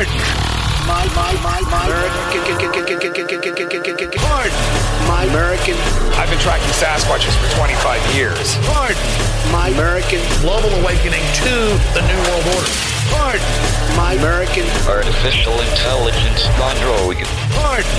Pardon. My, my, my, my American. Pardon. My American. I've been tracking Sasquatches for 25 years. Pardon. My American. Global awakening to the New World Order. Pardon. My American. Artificial intelligence android. Pardon.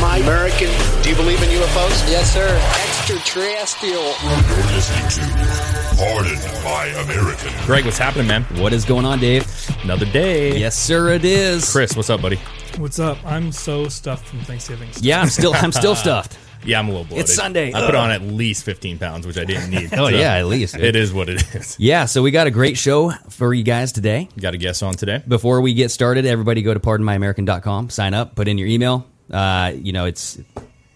My American. Do you believe in UFOs? Yes, sir. Extraterrestrial. You're listening to Pardon My American. Greg, what's happening, man? What is going on, Dave? Another day. Yes, sir, it is. Chris, what's up, buddy? What's up? I'm so stuffed from Thanksgiving. Stuff. Yeah, I'm still I'm still stuffed. Yeah, I'm a little bloated. It's Sunday. I put Ugh. on at least 15 pounds, which I didn't need. Oh, yeah, at least. It is what it is. Yeah, so we got a great show for you guys today. Got a guest on today? Before we get started, everybody go to pardonmyamerican.com, sign up, put in your email. Uh, you know, it's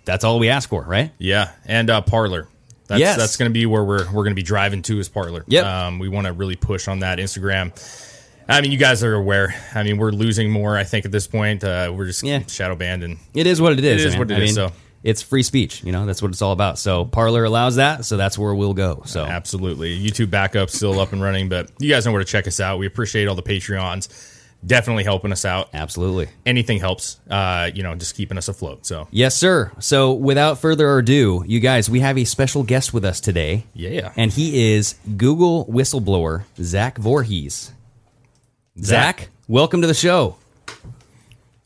that's all we ask for, right? Yeah, and uh, Parler. That's, Yes. that's going to be where we're we're going to be driving to is Parler. Yep. Um, we want to really push on that Instagram. I mean, you guys are aware. I mean, we're losing more. I think at this point, uh, we're just Yeah. shadow banned, and It is what it is. It is man. what it I is, mean, so. It's free speech. You know, that's what it's all about. So Parler allows that, so that's where we'll go. So absolutely, YouTube backup still up and running, but you guys know where to check us out. We appreciate all the Patreons, definitely helping us out. absolutely. Anything helps. Uh, you know, just keeping us afloat. So Yes, sir. So without further ado, you guys, we have a special guest with us today. Yeah. And he is Google whistleblower Zach Vorhies. Zach, welcome to the show.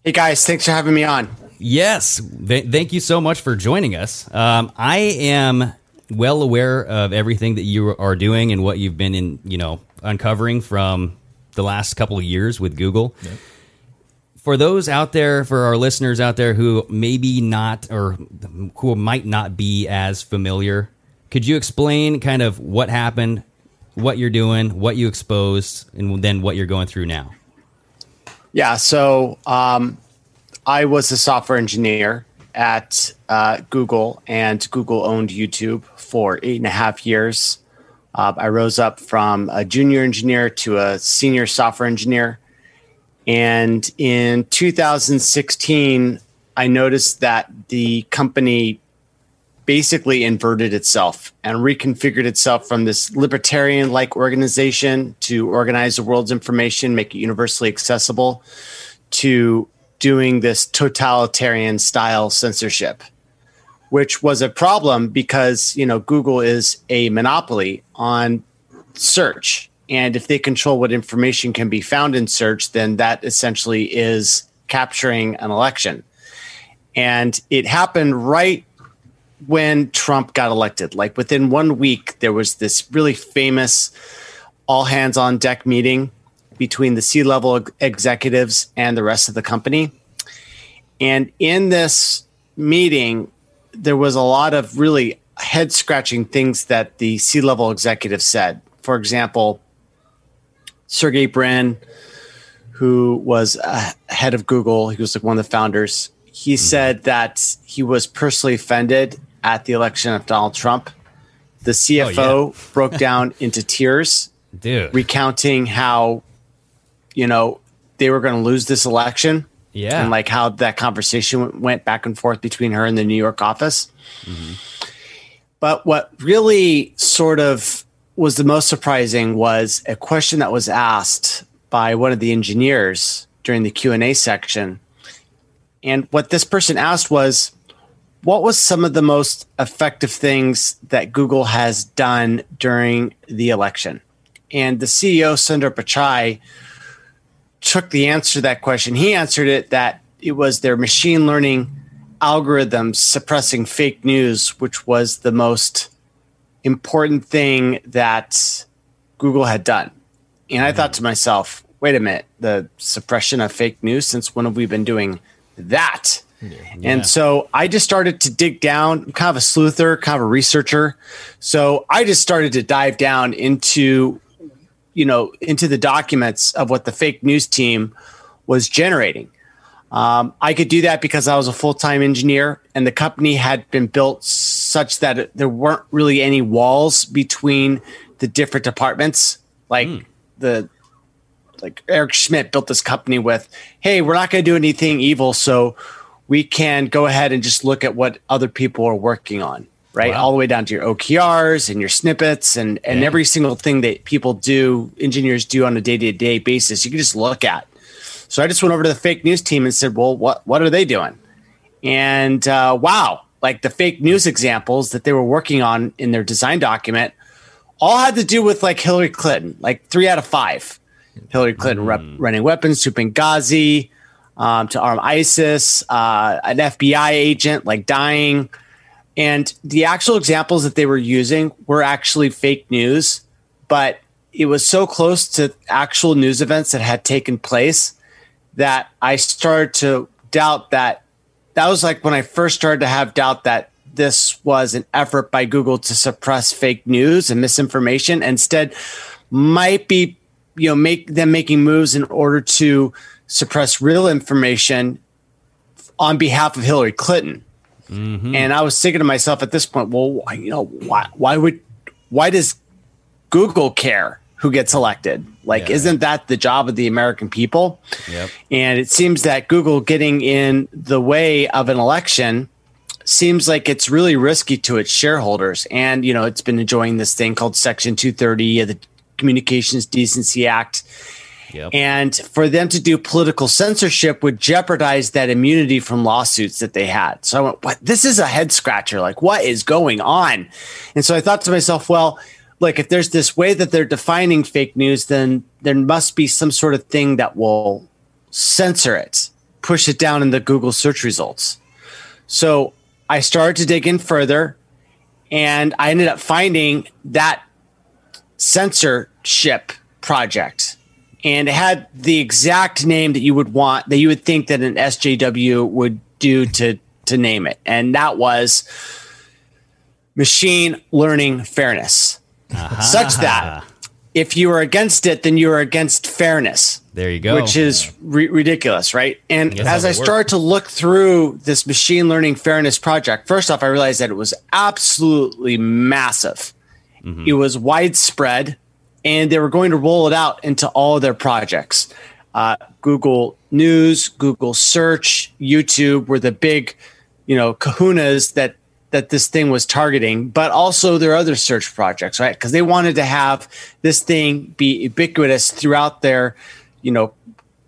Hey guys, thanks for having me on. Yes, th- thank you so much for joining us. Um, I am well aware of everything that you are doing and what you've been in, you know, uncovering from the last couple of years with Google. For those out there, for our listeners out there who maybe not or who might not be as familiar, could you explain kind of what happened, what you're doing, what you exposed, and then what you're going through now? Yeah, so um, I was a software engineer at uh, Google, and Google owned YouTube for eight and a half years. Uh, I rose up from a junior engineer to a senior software engineer. And in 2016, I noticed that the company basically inverted itself and reconfigured itself from this libertarian like organization to organize the world's information, make it universally accessible, to doing this totalitarian style censorship, which was a problem because, you know, Google is a monopoly on search. And if they control what information can be found in search, then that essentially is capturing an election. And it happened right when Trump got elected. Like within one week, there was this really famous all hands on deck meeting between the C level executives and the rest of the company. And in this meeting, there was a lot of really head scratching things that the C level executives said. For example, Sergey Brin, who was uh, head of Google, he was like one of the founders. He said that he was personally offended at the election of Donald Trump. The CFO broke down into tears, Dude. recounting how, you know, they were going to lose this election. Yeah. And like how that conversation went back and forth between her and the New York office. Mm-hmm. But what really sort of was the most surprising was a question that was asked by one of the engineers during the Q&A section. And what this person asked was what was some of the most effective things that Google has done during the election? And the CEO Sundar Pichai took the answer to that question. He answered it that it was their machine learning algorithms suppressing fake news, which was the most important thing that Google had done. And I thought to myself, wait a minute, the suppression of fake news, since when have we been doing that? And so I just started to dig down, I'm kind of a sleuther, kind of a researcher. So I just started to dive down into, you know, into the documents of what the fake news team was generating. Um, I could do that because I was a full time engineer and the company had been built such that it, there weren't really any walls between the different departments. Like the, like Eric Schmidt built this company with, hey, we're not going to do anything evil. So we can go ahead and just look at what other people are working on, right? Wow. All the way down to your OKRs and your snippets and, and Yeah. every single thing that people do, engineers do on a day to day basis, you can just look at. So I just went over to the fake news team and said, well, what, what are they doing? And uh, wow, like the fake news examples that they were working on in their design document all had to do with like Hillary Clinton, like three out of five. Hillary Clinton rep- running weapons to Benghazi, um, to arm ISIS, uh, an FBI agent like dying. And the actual examples that they were using were actually fake news, but it was so close to actual news events that had taken place that I started to doubt that. That was like when I first started to have doubt that this was an effort by Google to suppress fake news and misinformation. Instead, might be you know make them making moves in order to suppress real information on behalf of Hillary Clinton. Mm-hmm. And I was thinking to myself at this point, well, why, you know, why why would why does Google care who gets elected? Like, Yeah. isn't that the job of the American people? Yep. And it seems that Google getting in the way of an election seems like it's really risky to its shareholders. And, you know, it's been enjoying this thing called Section 230 of the Communications Decency Act. Yep. And for them to do political censorship would jeopardize that immunity from lawsuits that they had. So I went, what? This is a head scratcher. Like, what is going on? And so I thought to myself, well, look, if there's this way that they're defining fake news, then there must be some sort of thing that will censor it, push it down in the Google search results. So I started to dig in further and I ended up finding that censorship project. And it had the exact name that you would want, that you would think that an SJW would do to, to name it. And that was machine learning fairness, such that if you are against it, then you are against fairness There you go. which is ri- ridiculous, right? And Yes, as I started to look through this machine learning fairness project, first off, I realized that it was absolutely massive. Mm-hmm. It was widespread, and they were going to roll it out into all of their projects. Uh, Google News, Google Search, YouTube were the big, you know, kahunas that that this thing was targeting, but also their other search projects, right? Because they wanted to have this thing be ubiquitous throughout their, you know,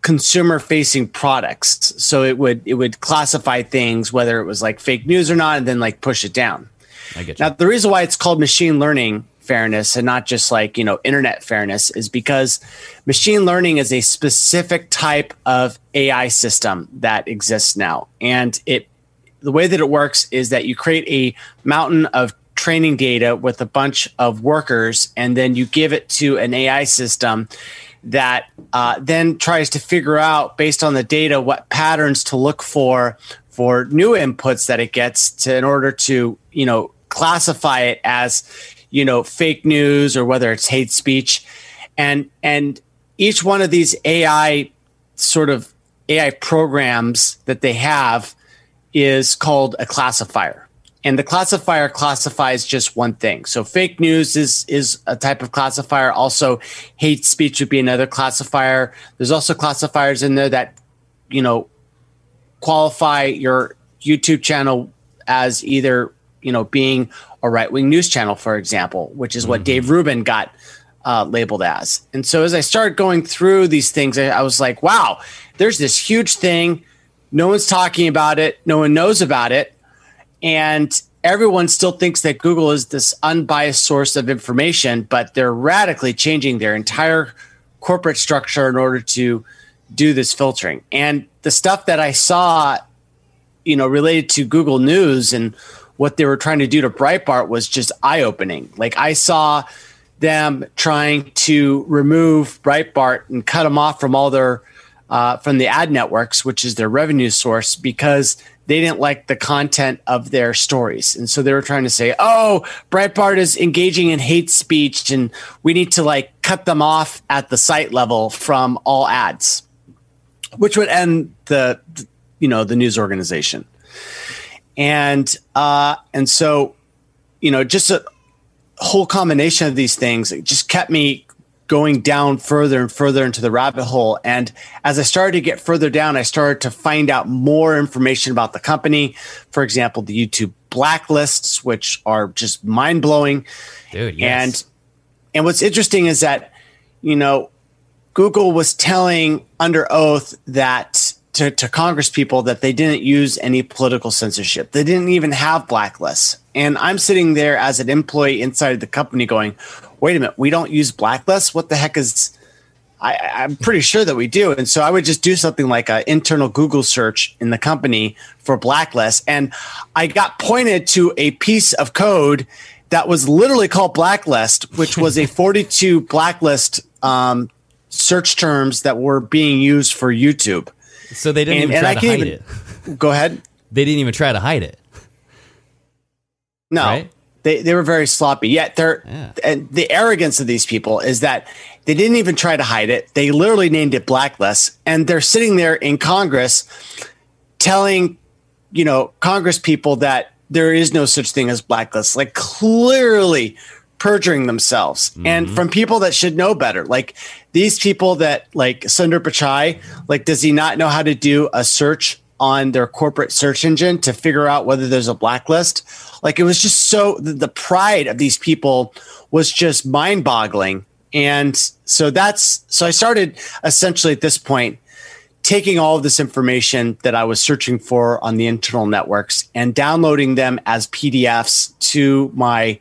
consumer facing products. So it would it would classify things whether it was like fake news or not, and then like push it down. I get you. Now, the reason why it's called machine learning fairness and not just like, you know, internet fairness is because machine learning is a specific type of AI system that exists now. And it the way that it works is that you create a mountain of training data with a bunch of workers and then you give it to an AI system that uh, then tries to figure out based on the data what patterns to look for for new inputs that it gets to in order to you know classify it as you know fake news or whether it's hate speech and and each one of these AI sort of AI programs that they have is called a classifier and the classifier classifies just one thing. So fake news is is a type of classifier. Also, hate speech would be another classifier. There's also classifiers in there that you know qualify your YouTube channel as either you know being a right wing news channel, for example, which is what mm-hmm. Dave Rubin got uh, labeled as. And so as I started going through these things, I, I was like, wow, there's this huge thing. No one's talking about it. No one knows about it and everyone still thinks that Google is this unbiased source of information, but they're radically changing their entire corporate structure in order to do this filtering. And the stuff that I saw, you know, related to Google News and what they were trying to do to Breitbart was just eye opening. Like I saw them trying to remove Breitbart and cut them off from all their uh, from the ad networks, which is their revenue source, because they didn't like the content of their stories. And so they were trying to say, oh, Breitbart is engaging in hate speech and we need to like cut them off at the site level from all ads, which would end the, you know, the news organization. And, uh, and so, you know, just a whole combination of these things just kept me going down further and further into the rabbit hole. And as I started to get further down, I started to find out more information about the company. For example, the YouTube blacklists, which are just mind blowing. Dude, yes. And and what's interesting is that, you know, Google was telling under oath that to, to Congress people that they didn't use any political censorship. They didn't even have blacklists. And I'm sitting there as an employee inside the company going, wait a minute, we don't use blacklists? What the heck is I, am pretty sure that we do. And so I would just do something like an internal Google search in the company for blacklist. And I got pointed to a piece of code that was literally called blacklist, which was a 42 blacklist um, search terms that were being used for YouTube. So they didn't and, even try to hide even, it. Go ahead. They didn't even try to hide it. No. Right? They, they were very sloppy. Yet they're yeah. and the arrogance of these people is that they didn't even try to hide it. They literally named it blacklist, and they're sitting there in Congress telling, you know, Congress people that there is no such thing as blacklist. Like clearly perjuring themselves, mm-hmm. and from people that should know better. Like these people that like Sundar Pichai, like does he not know how to do a search on their corporate search engine to figure out whether there's a blacklist. Like it was just so the, the pride of these people was just mind boggling. And so that's so I started essentially at this point taking all of this information that I was searching for on the internal networks and downloading them as PDFs to my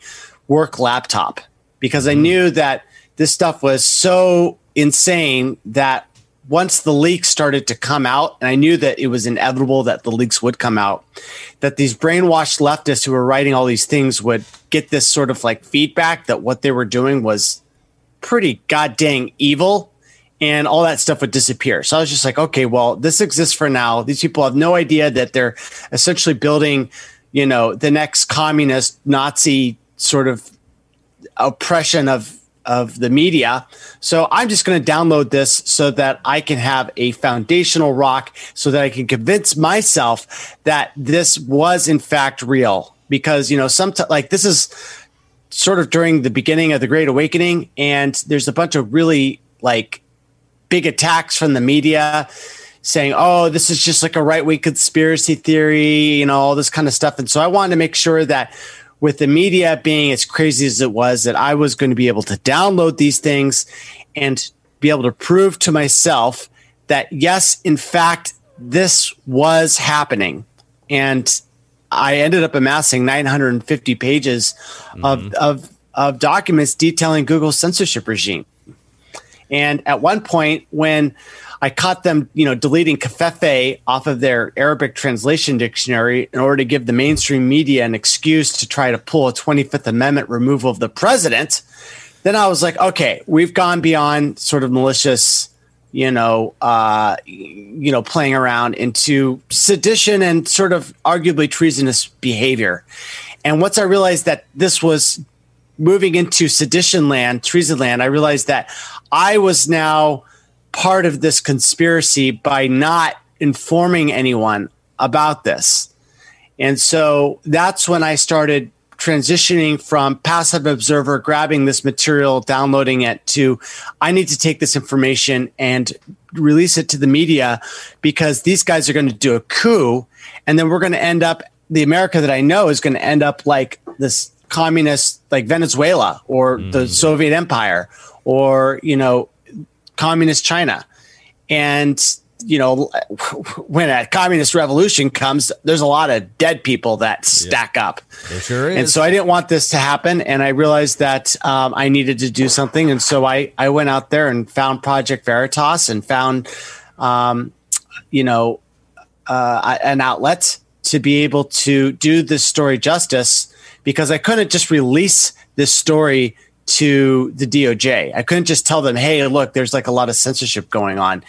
work laptop because I mm-hmm. knew that this stuff was so insane that once the leaks started to come out, and I knew that it was inevitable that the leaks would come out, that these brainwashed leftists who were writing all these things would get this sort of like feedback that what they were doing was pretty goddamn evil and all that stuff would disappear. So I was just like, okay, well, this exists for now. These people have no idea that they're essentially building, you know, the next communist Nazi sort of oppression of of the media. So I'm just going to download this so that I can have a foundational rock so that I can convince myself that this was in fact real. Because, you know, sometimes like this is sort of during the beginning of the Great Awakening, and there's a bunch of really like big attacks from the media saying, oh, this is just like a right wing conspiracy theory, you know, all this kind of stuff. And so I wanted to make sure that with the media being as crazy as it was, that I was going to be able to download these things and be able to prove to myself that, yes, in fact, this was happening. And I ended up amassing 950 pages mm-hmm. of, of, of documents detailing Google's censorship regime. And at one point, when I caught them, you know, deleting Covfefe off of their Arabic translation dictionary in order to give the mainstream media an excuse to try to pull a 25th Amendment removal of the president. Then I was like, okay, we've gone beyond sort of malicious, you know, uh, you know, playing around into sedition and sort of arguably treasonous behavior. And once I realized that this was moving into sedition land, treason land, I realized that I was now part of this conspiracy by not informing anyone about this. And so that's when I started transitioning from passive observer, grabbing this material, downloading it to I need to take this information and release it to the media because these guys are going to do a coup. And then we're going to end up, the America that I know is going to end up like this communist, like Venezuela or mm. the Soviet Empire or, you know, communist China. And you know, when a communist revolution comes, there's a lot of dead people that stack yeah. up. It sure is. And so I didn't want this to happen. And I realized that um, I needed to do something. And so I, I went out there and found Project Veritas and found, um, you know, uh, an outlet to be able to do this story justice because I couldn't just release this story to the DOJ. I couldn't just tell them, hey, look, there's like a lot of censorship going on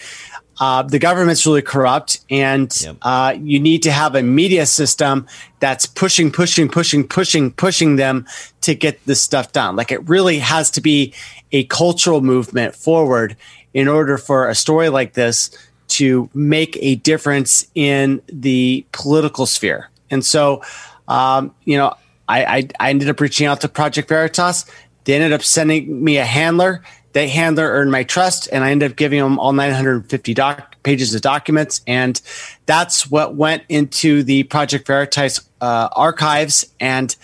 uh, the government's really corrupt, and yep. uh, you need to have a media system that's pushing, pushing, pushing, pushing, pushing them to get this stuff done. Like it really has to be a cultural movement forward in order for a story like this to make a difference in the political sphere. And so, um, you know, I, I, I ended up reaching out to Project Veritas. They ended up sending me a handler that handler earned my trust, and I ended up giving them all 950 doc- pages of documents. And that's what went into the Project Veritas uh, archives. And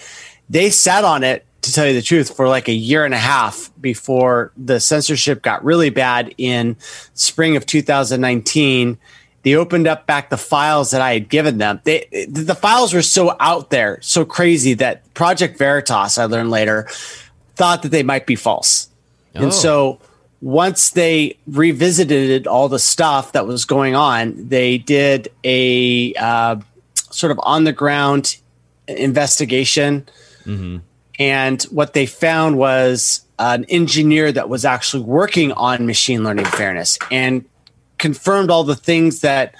they sat on it, to tell you the truth, for like a year and a half before the censorship got really bad in spring of 2019 they opened up back the files that I had given them. They, the files were so out there, so crazy that Project Veritas, I learned later, thought that they might be false. Oh. And so once they revisited all the stuff that was going on, they did a uh, sort of on the ground investigation. Mm-hmm. And what they found was an engineer that was actually working on machine learning fairness and confirmed all the things that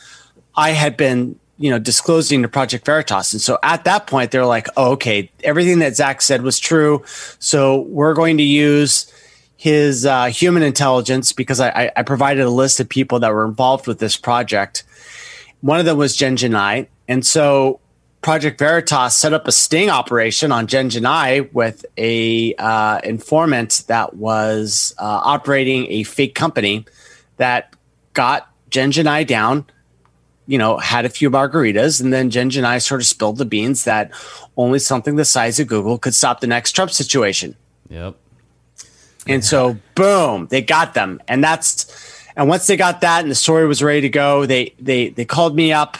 I had been, you know, disclosing to Project Veritas. And so at that point, they're like, oh, okay, everything that Zach said was true. So we're going to use his uh, human intelligence because I, I, provided a list of people that were involved with this project. One of them was Jen Gennai. And so Project Veritas set up a sting operation on Jen Gennai with a uh, informant that was uh, operating a fake company that got Jen Gennai down, you know, had a few margaritas, and then Jen Gennai sort of spilled the beans that only something the size of Google could stop the next Trump situation. Yep. And so, boom, they got them. And that's, and once they got that and the story was ready to go, they, they, they called me up.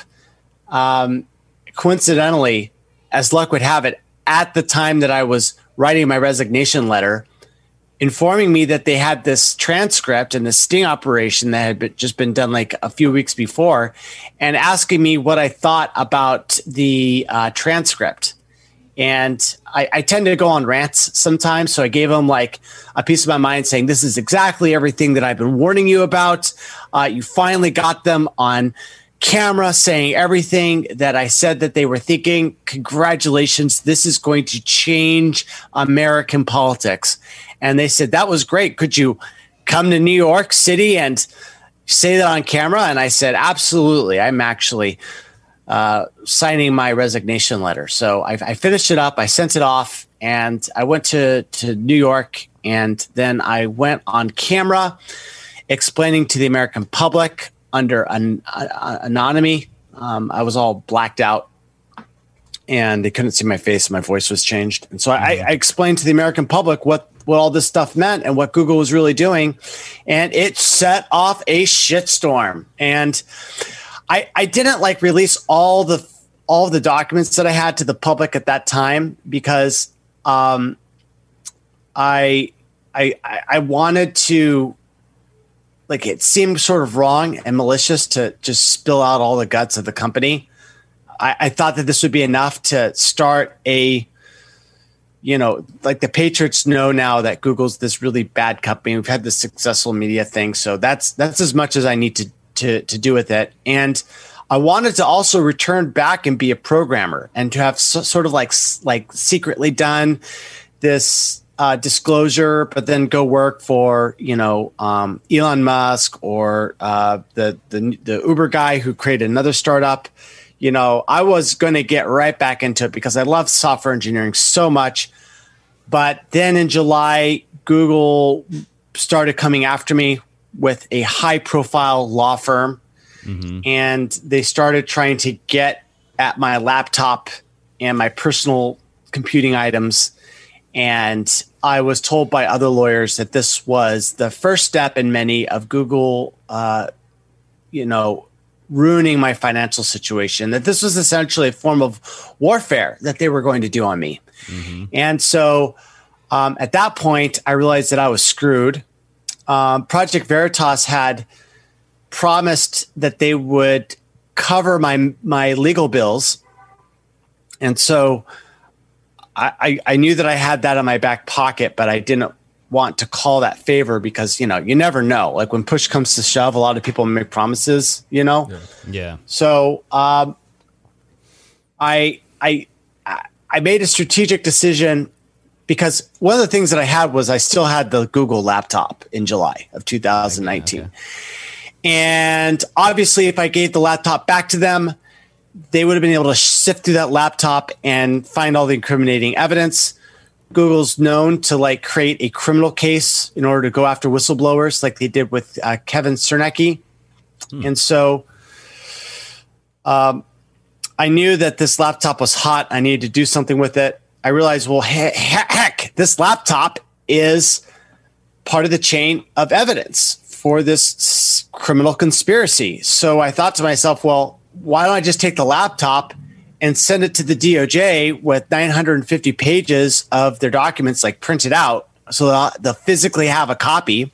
Um, coincidentally, as luck would have it, at the time that I was writing my resignation letter, informing me that they had this transcript and the sting operation that had been, just been done like a few weeks before, and asking me what I thought about the uh, transcript. And I, I, tend to go on rants sometimes. So I gave him like a piece of my mind saying, This is exactly everything that I've been warning you about. Uh, you finally got them on camera saying everything that I said that they were thinking. Congratulations. This is going to change American politics. And they said, That was great. Could you come to New York City and say that on camera? And I said, Absolutely. I'm actually uh, signing my resignation letter. So I, I, finished it up, I sent it off, and I went to, to New York. And then I went on camera explaining to the American public under an, uh, anonymity. Um, I was all blacked out and they couldn't see my face. My voice was changed. And so I, I explained to the American public what, what all this stuff meant and what Google was really doing. And it set off a shitstorm. And I, I didn't like release all the all the documents that I had to the public at that time because um, I, I I wanted to like it seemed sort of wrong and malicious to just spill out all the guts of the company. I, I thought that this would be enough to start a you know, like the Patriots know now that Google's this really bad company. We've had this successful media thing, so that's that's as much as I need to to to do with it. And I wanted to also return back and be a programmer and to have so, sort of like like secretly done this uh, disclosure, but then go work for you know um, Elon Musk or uh, the, the the Uber guy who created another startup. you know, I was going to get right back into it because I love software engineering so much. But then in July, Google started coming after me with a high profile law firm. Mm-hmm. And they started trying to get at my laptop and my personal computing items. And I was told by other lawyers that this was the first step in many of Google, uh, you know, ruining my financial situation, that this was essentially a form of warfare that they were going to do on me. Mm-hmm. And so um, at that point, I realized that I was screwed. Um, Project Veritas had promised that they would cover my my legal bills, and so I, I, I knew that I had that in my back pocket, but I didn't want to call that favor because you know you never know like when push comes to shove a lot of people make promises you know yeah, yeah. so um i i i made a strategic decision because one of the things that i had was i still had the google laptop in july of 2019 okay, okay. and obviously if i gave the laptop back to them they would have been able to sift through that laptop and find all the incriminating evidence Google's known to like create a criminal case in order to go after whistleblowers, like they did with uh, Kevin Cernekee. Hmm. And so, um, I knew that this laptop was hot. I needed to do something with it. I realized, well, he- heck, this laptop is part of the chain of evidence for this criminal conspiracy. So I thought to myself, well, why don't I just take the laptop and send it to the DOJ with 950 pages of their documents like printed out so they'll, they'll, physically have a copy.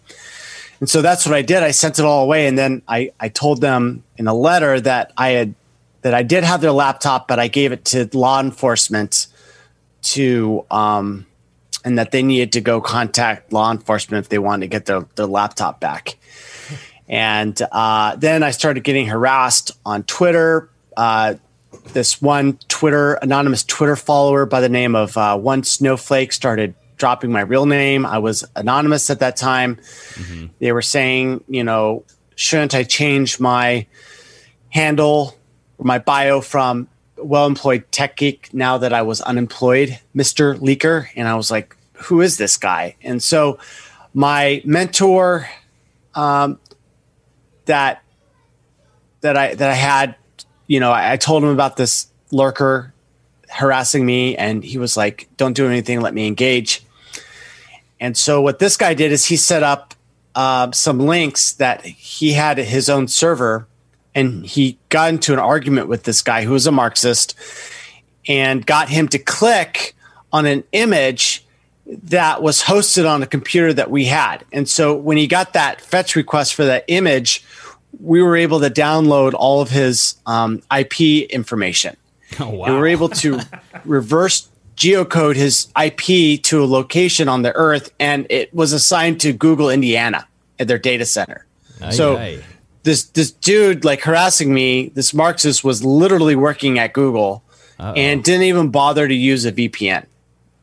And so that's what I did. I sent it all away and then I, I told them in a letter that I had that I did have their laptop, but I gave it to law enforcement to um, and that they needed to go contact law enforcement if they wanted to get their, their laptop back. And uh, then I started getting harassed on Twitter. Uh, this one Twitter anonymous Twitter follower by the name of uh, One Snowflake started dropping my real name. I was anonymous at that time. Mm-hmm. They were saying, you know, shouldn't I change my handle my bio from well employed tech geek now that I was unemployed, Mr. Leaker? And I was like, who is this guy? And so my mentor um, that that I that I had you know, I, I told him about this lurker harassing me, and he was like, "Don't do anything. Let me engage." And so what this guy did is he set up uh, some links that he had his own server, and he got into an argument with this guy who was a Marxist, and got him to click on an image that was hosted on a computer that we had. And so when he got that fetch request for that image, we were able to download all of his um, IP information. Oh, wow. And we were able to reverse geocode his IP to a location on the earth, and it was assigned to Google Indiana at their data center. Aye, so aye. This this dude like harassing me, this Marxist was literally working at Google Uh-oh. and didn't even bother to use a VPN.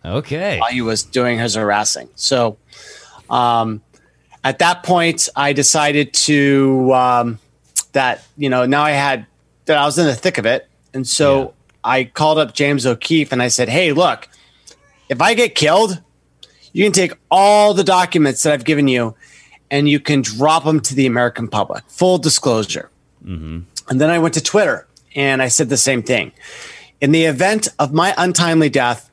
Okay. While he was doing his harassing. So um at that point, I decided to um, that you know now I had that I was in the thick of it, and so yeah. I called up James O'Keefe and I said, "Hey, look, if I get killed, you can take all the documents that I've given you, and you can drop them to the American public. Full disclosure." Mm-hmm. And then I went to Twitter and I said the same thing. In the event of my untimely death,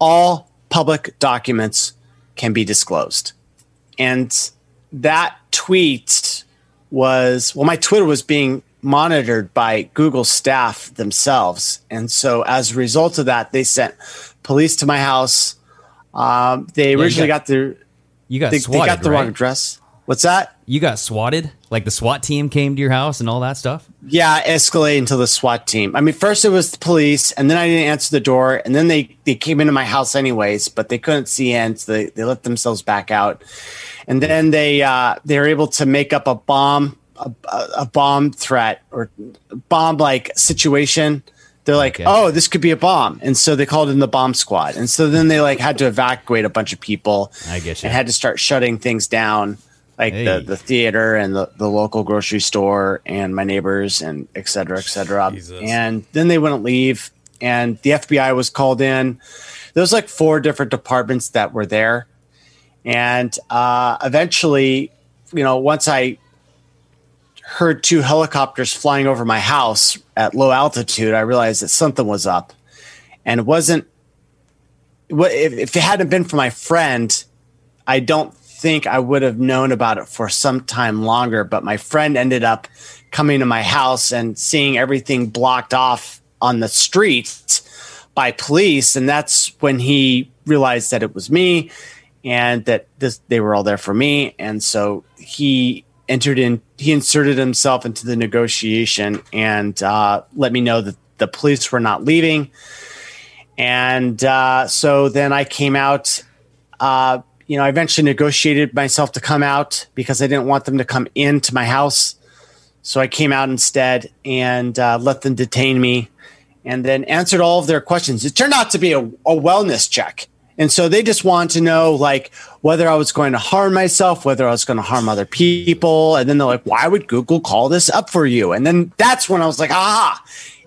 all public documents can be disclosed. And that tweet was well, my Twitter was being monitored by Google staff themselves, and so as a result of that, they sent police to my house. Um, they yeah, originally got, got, the you got they, swatted, they got the right? wrong address. What's that? You got swatted? Like the SWAT team came to your house and all that stuff? Yeah, escalated until the SWAT team. I mean, first it was the police, and then I didn't answer the door, and then they, they came into my house anyways, but they couldn't see in, so they, they let themselves back out and then they uh, they were able to make up a bomb a, a bomb threat or bomb like situation. They're like, okay. oh, this could be a bomb, and so they called in the bomb squad, and so then they like had to evacuate a bunch of people. I guess and had to start shutting things down. Like Hey. the, the theater and the, the local grocery store and my neighbors and et cetera, et cetera. And then they wouldn't leave. And the FBI was called in. There was like four different departments that were there. And uh, eventually, you know, once I heard two helicopters flying over my house at low altitude, I realized that something was up. And it wasn't, what if, if it hadn't been for my friend, I don't think I would have known about it for some time longer. But my friend ended up coming to my house and seeing everything blocked off on the street by police. And that's when he realized that it was me and that this, they were all there for me. And so he entered in, he inserted himself into the negotiation and uh, let me know that the police were not leaving. And uh, so then I came out. Uh, you know, I eventually negotiated myself to come out because I didn't want them to come into my house. So I came out instead and uh, let them detain me and then answered all of their questions. It turned out to be a, a wellness check. And so they just wanted to know, like, whether I was going to harm myself, whether I was going to harm other people. And then they're like, why would Google call this up for you? And then that's when I was like, aha,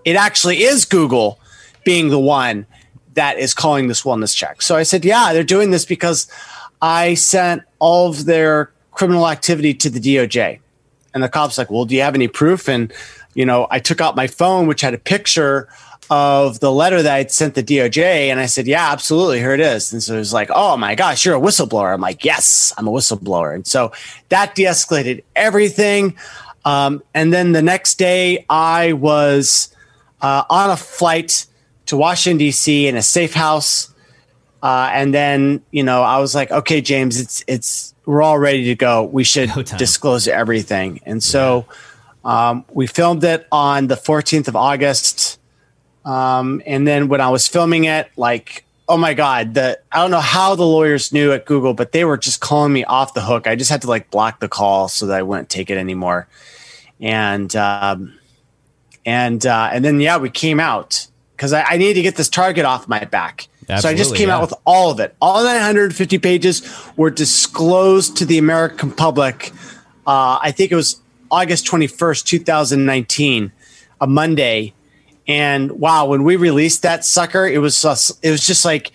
it actually is Google being the one that is calling this wellness check. So I said, yeah, they're doing this because I sent all of their criminal activity to the DOJ. And the cop's like, well, do you have any proof? And, you know, I took out my phone, which had a picture of the letter that I'd sent the DOJ. And I said, yeah, absolutely. Here it is. And so it was like, oh my gosh, you're a whistleblower. I'm like, yes, I'm a whistleblower. And so that de escalated everything. Um, and then the next day, I was uh, on a flight to Washington, D.C. in a safe house. Uh, and then, you know, I was like, okay, James, it's, it's, we're all ready to go. We should disclose everything. And so um, we filmed it on the 14th of August. Um, and then when I was filming it, like, oh my God, the, I don't know how the lawyers knew at Google, but they were just calling me off the hook. I just had to like block the call so that I wouldn't take it anymore. And, um, and, uh, and then, yeah, we came out because I, I needed to get this target off my back. So I just came yeah. out with all of it. All 950 pages were disclosed to the American public. Uh, I think it was August 21st, 2019, a Monday. And wow, when we released that sucker, it was just, it was just like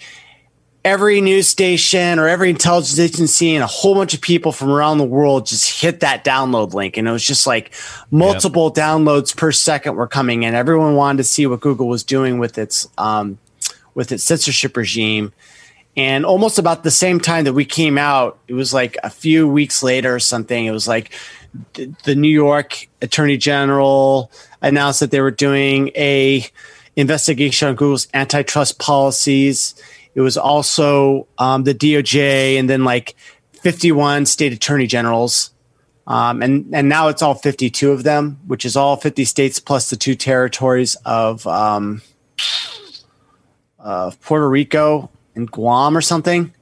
every news station or every intelligence agency and a whole bunch of people from around the world just hit that download link. And it was just like multiple downloads per second were coming in. Everyone wanted to see what Google was doing with its um, with its censorship regime. And almost about the same time that we came out, it was like a few weeks later or something. It was like th- the New York Attorney General announced that they were doing a investigation on Google's antitrust policies. It was also um, the DOJ and then like 51 state attorney generals. Um, and, and now it's all 52 of them, which is all 50 states plus the two territories of um, uh, Puerto Rico and Guam or something.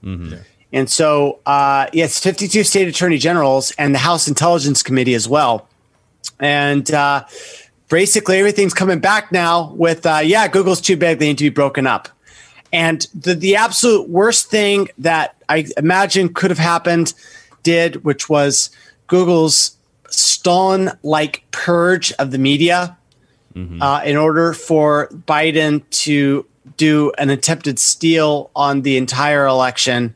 And so, uh, yeah, it's 52 state attorney generals and the House Intelligence Committee as well. And uh, basically, everything's coming back now with, uh, yeah, Google's too big. They need to be broken up. And the, the absolute worst thing that I imagine could have happened did, which was Google's Stalin like purge of the media uh, in order for Biden to do an attempted steal on the entire election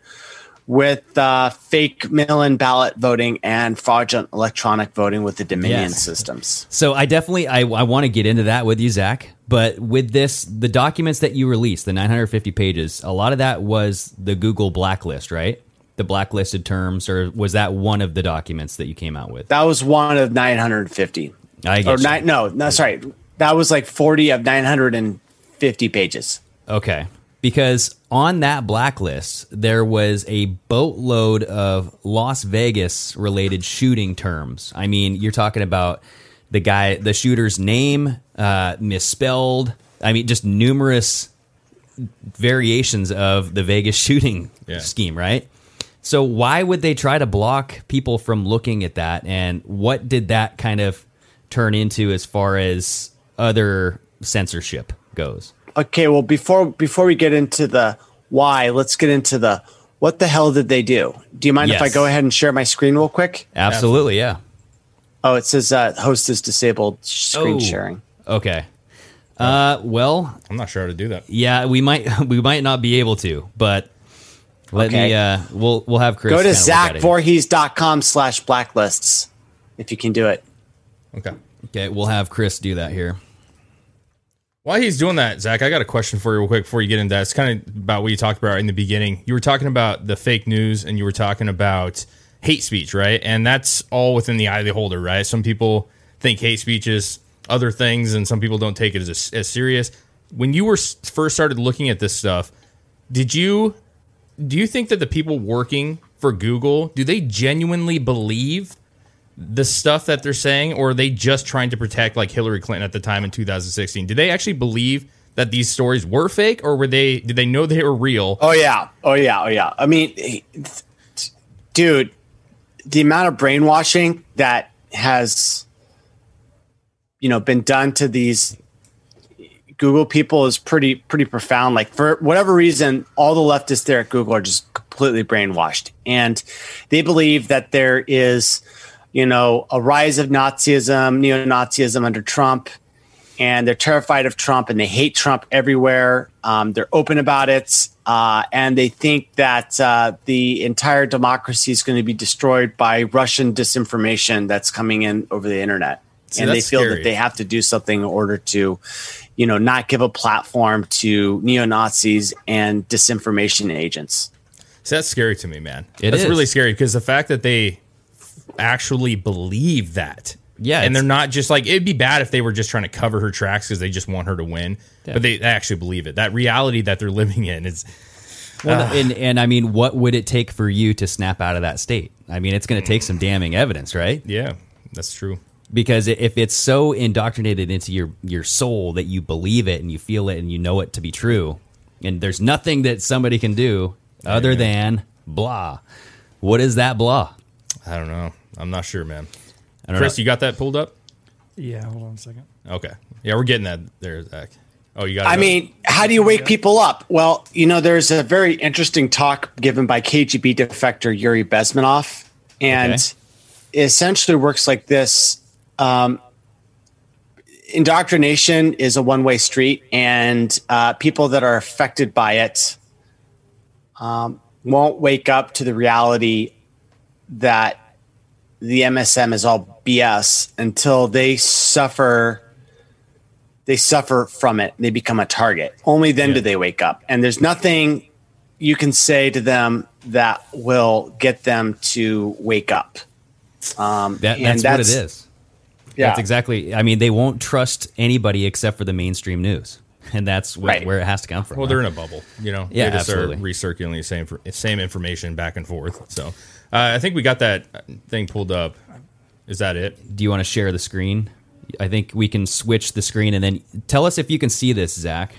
with uh, fake mail-in ballot voting and fraudulent electronic voting with the Dominion Yes. systems. So I definitely I, I want to get into that with you, Zach. But with this, the documents that you released, the 950 pages, a lot of that was the Google blacklist, right? The blacklisted terms, or was that one of the documents that you came out with? That was one of 950. I or get you. nine, no, no, sorry. That was like 40 of 950 pages. Okay. Because on that blacklist, there was a boatload of Las Vegas related shooting terms. I mean, you're talking about the guy, the shooter's name, uh, misspelled. I mean, just numerous variations of the Vegas shooting Yeah. scheme, right? So, why would they try to block people from looking at that? And what did that kind of turn into as far as other censorship goes? Okay, well before before we get into the why, let's get into the what the hell did they do? Do you mind if I go ahead and share my screen real quick? Absolutely, yeah. Oh, it says uh, host is disabled screen Oh. sharing. Okay. Uh, well, I'm not sure how to do that. yeah, we might we might not be able to, but let Okay. me. Uh, we'll we'll have Chris Go to kinda look at it. zachvorhies.com slash blacklists if you can do it. Okay. Okay, we'll have Chris do that here. While he's doing that, Zach, I got a question for you real quick before you get into that. It's kind of about what you talked about in the beginning. You were talking about the fake news and you were talking about hate speech, right? And that's all within the eye of the holder, right? Some people think hate speech is other things and some people don't take it as, as serious. When you were first started looking at this stuff, did you do you think that the people working for Google, do they genuinely believe the stuff that they're saying, or are they just trying to protect like Hillary Clinton at the time in 2016? Did they actually believe that these stories were fake, or were they? Did they know they were real? Oh yeah, oh yeah, oh yeah. I mean, dude, the amount of brainwashing that has, you know, been done to these Google people is pretty pretty profound. Like for whatever reason, all the leftists there at Google are just completely brainwashed, and they believe that there is, you know, a rise of Nazism, neo-Nazism under Trump, and they're terrified of Trump and they hate Trump everywhere. Um, they're open about it, uh, and they think that uh, the entire democracy is going to be destroyed by Russian disinformation that's coming in over the internet. See, and they feel scary. that they have to do something in order to, you know, not give a platform to neo Nazis and disinformation agents. So that's scary to me, man. It that's is. really scary because the fact that they actually believe that. Yeah, and they're not just like it'd be bad if they were just trying to cover her tracks because they just want her to win, Yeah. but they actually believe it. That reality that they're living in is Well, Ah. and and I mean, what would it take for you to snap out of that state? I mean, it's going to take some damning evidence, right? yeah, that's true. Because if it's so indoctrinated into your your soul that you believe it and you feel it and you know it to be true, and there's nothing that somebody can do other than blah. What is that blah? I don't know. I'm not sure, man. I don't Chris, know. you got that pulled up? Yeah, hold on a second. Okay. Yeah, we're getting that there, Zach. Oh, you got. it I up? mean, how do you wake people up? Well, you know, there's a very interesting talk given by KGB defector Yuri Bezmenov, and Okay. it essentially works like this. Um, indoctrination is a one way street, and uh, people that are affected by it um, won't wake up to the reality that the MSM is all BS until they suffer they suffer from it. They become a target. Only then do they wake up. And there's nothing you can say to them that will get them to wake up. Um, That, and that's, what it is. Yeah. That's exactly. I mean, they won't trust anybody except for the mainstream news, and that's wh- Right. where it has to come from. Well, they're in a bubble, you know. Yeah, they just absolutely. are recirculating the same same information back and forth. So, uh, I think we got that thing pulled up. Is that it? Do you want to share the screen? I think we can switch the screen and then tell us if you can see this, Zach.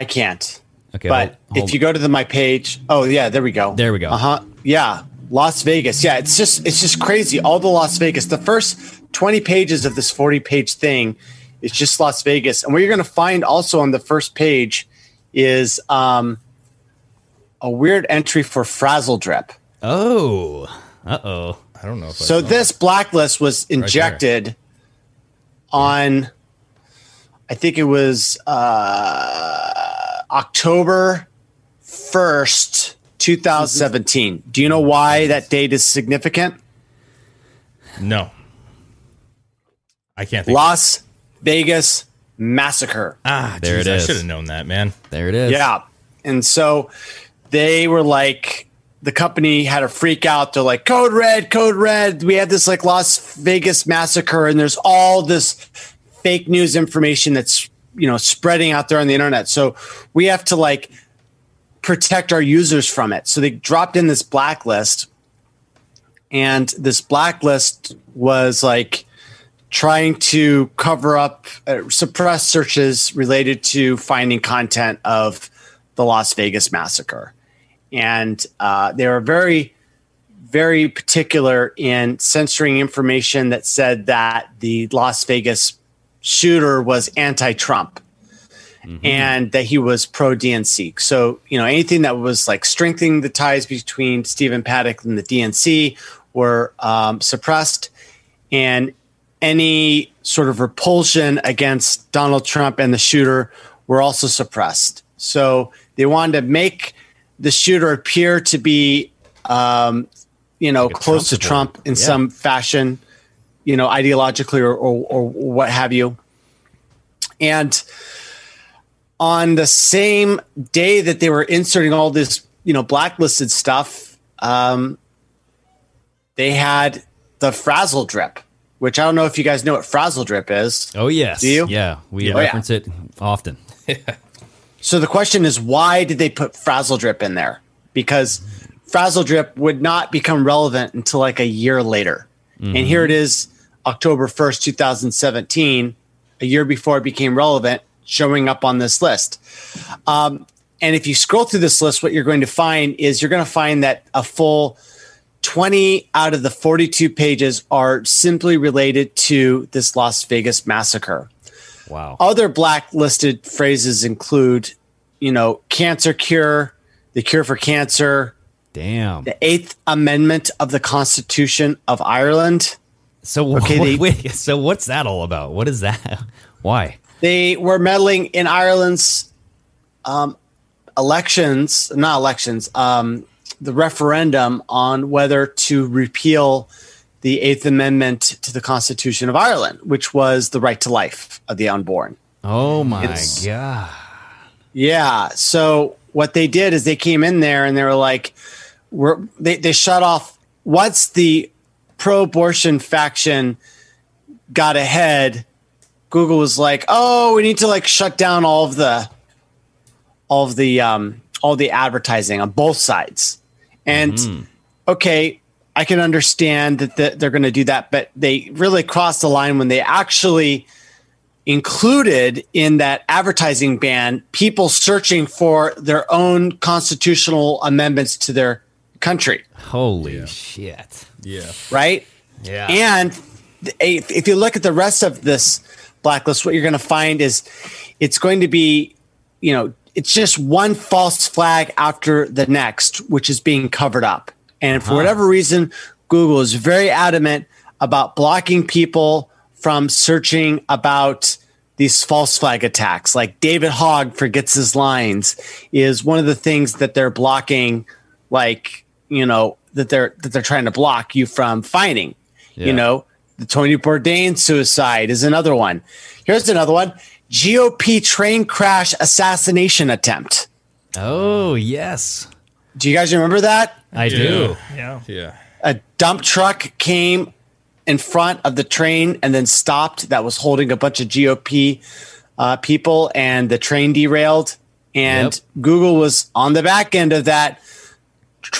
I can't. Okay, but hold- hold- if you go to the my page, oh yeah, there we go. There we go. Uh huh. Yeah, Las Vegas. Yeah, it's just it's just crazy. All the Las Vegas. The first twenty pages of this forty page thing is just Las Vegas, and what you're going to find also on the first page is um, a weird entry for Frazzle Drip. oh, uh oh. I don't know if So saw this blacklist was there. injected on, I think it was uh, October first, two thousand seventeen. Do you know why that date is significant? No, I can't think. Las Vegas massacre. ah, There geez, it I should have known that, man. There it is. Yeah. And so they were like, the company had a freak out. They're like, code red, code red. We had this like Las Vegas massacre, and there's all this fake news information that's, you know, spreading out there on the internet. So we have to like protect our users from it. So they dropped in this blacklist, and this blacklist was like, trying to cover up, uh, suppress searches related to finding content of the Las Vegas massacre. And uh, they were very, very particular in censoring information that said that the Las Vegas shooter was anti Trump. and that he was pro DNC. So, you know, anything that was like strengthening the ties between Stephen Paddock and the DNC were um, suppressed, and any sort of repulsion against Donald Trump and the shooter were also suppressed. So they wanted to make the shooter appear to be, um, you know, close to Trump in Yeah. some fashion, you know, ideologically or, or, or what have you. And on the same day that they were inserting all this, you know, blacklisted stuff, um, they had the frazzle drip, which I don't know if you guys know what frazzle drip is. Oh yes. Do you? Yeah, we Yeah. Oh, yeah. reference it often. So the question is, why did they put frazzle drip in there? Because frazzle drip would not become relevant until like a year later. And here it is, October 1st, 2017, a year before it became relevant, showing up on this list. Um, and if you scroll through this list, what you're going to find is you're going to find that a full 20 out of the 42 pages are simply related to this Las Vegas massacre. Wow. Other blacklisted phrases include, you know, cancer cure, the cure for cancer, Damn. the Eighth Amendment of the Constitution of Ireland. So Okay, they- wait, so what's that all about? What is that? Why? They were meddling in Ireland's um, elections, not elections, um, the referendum on whether to repeal the Eighth Amendment to the Constitution of Ireland, which was the right to life of the unborn. Oh my It's- god. Yeah. So what they did is they came in there and they were like, we're, they, they shut off once the pro abortion faction got ahead. Google was like, oh, we need to like shut down all of the, all of the, um, all the advertising on both sides. And okay, I can understand that the, they're going to do that, but they really crossed the line when they actually included in that advertising ban people searching for their own constitutional amendments to their country, Holy shit. Yeah. right? Yeah. And if if you look at the rest of this blacklist, what you're going to find is it's going to be, you know, it's just one false flag after the next, which is being covered up. And for ah. whatever reason, Google is very adamant about blocking people from searching about these false flag attacks. Like David Hogg forgets his lines is one of the things that they're blocking, like, you know, that they're that they're trying to block you from finding. Yeah. You know, the Tony Bourdain suicide is another one. Here's another one. GOP train crash assassination attempt. Oh yes. Do you guys remember that? I do. Yeah. Yeah. a dump truck came in front of the train and then stopped that was holding a bunch of GOP uh, people and the train derailed. And Yep. Google was on the back end of that,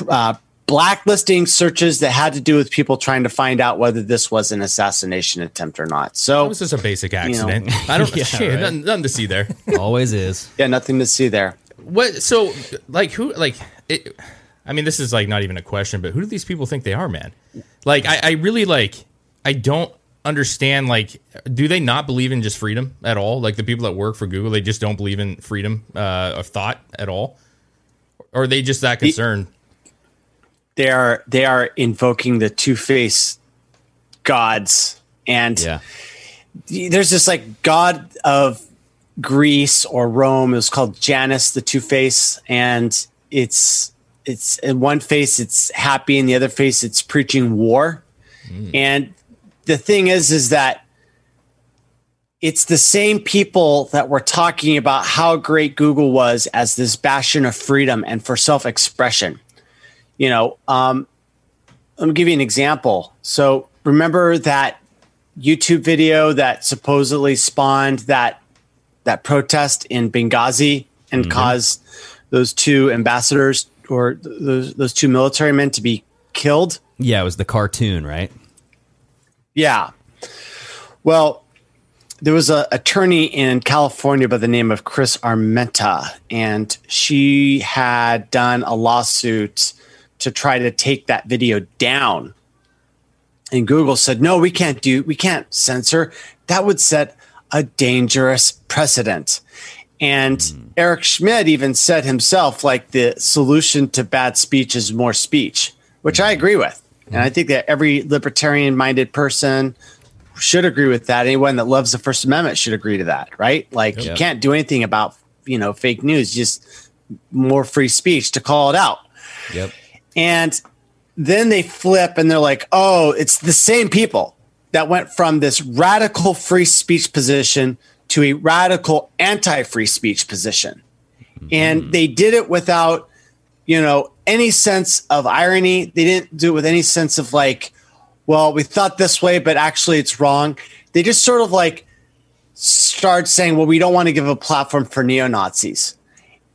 uh, blacklisting searches that had to do with people trying to find out whether this was an assassination attempt or not. That So, was just a basic know. accident. I don't. Yeah, shit, right. nothing, nothing to see there. Always is. yeah, nothing to see there. What? So, like, who? Like, it, I mean, this is like not even a question, but who do these people think they are, man? Like, I, I really like. I don't understand. Like, do they not believe in just freedom at all? Like the people that work for Google, they just don't believe in freedom uh, of thought at all, or are they just that concerned? They are they are invoking the two face gods and Yeah. there's this like god of Greece or Rome. It was called Janus, the Two Face, and it's it's in one face it's happy, in the other face it's preaching war. And the thing is, is that it's the same people that were talking about how great Google was as this bastion of freedom and for self expression. You know, um, let me give you an example. So remember that YouTube video that supposedly spawned that that protest in Benghazi and caused those two ambassadors or those those two military men to be killed. Yeah, it was the cartoon, right? Yeah. Well, there was a attorney in California by the name of Cris Armenta, and she had done a lawsuit to try to take that video down. And Google said, "No, we can't do. We can't censor. That would set a dangerous precedent." And hmm. Eric Schmidt even said himself, like the solution to bad speech is more speech, which I hmm. agree with. And I hmm. think that every libertarian minded person should agree with that. Anyone that loves the First Amendment should agree to that, right? Like you can't do anything about, you know, fake news, just more free speech to call it out. Yep. And then they flip and they're like, oh, it's the same people that went from this radical free speech position to a radical anti free speech position. Mm-hmm. And mm-hmm. they did it without, you know, any sense of irony. They didn't do it with any sense of like, well, we thought this way, but actually it's wrong. They just sort of like start saying, well, we don't want to give a platform for neo Nazis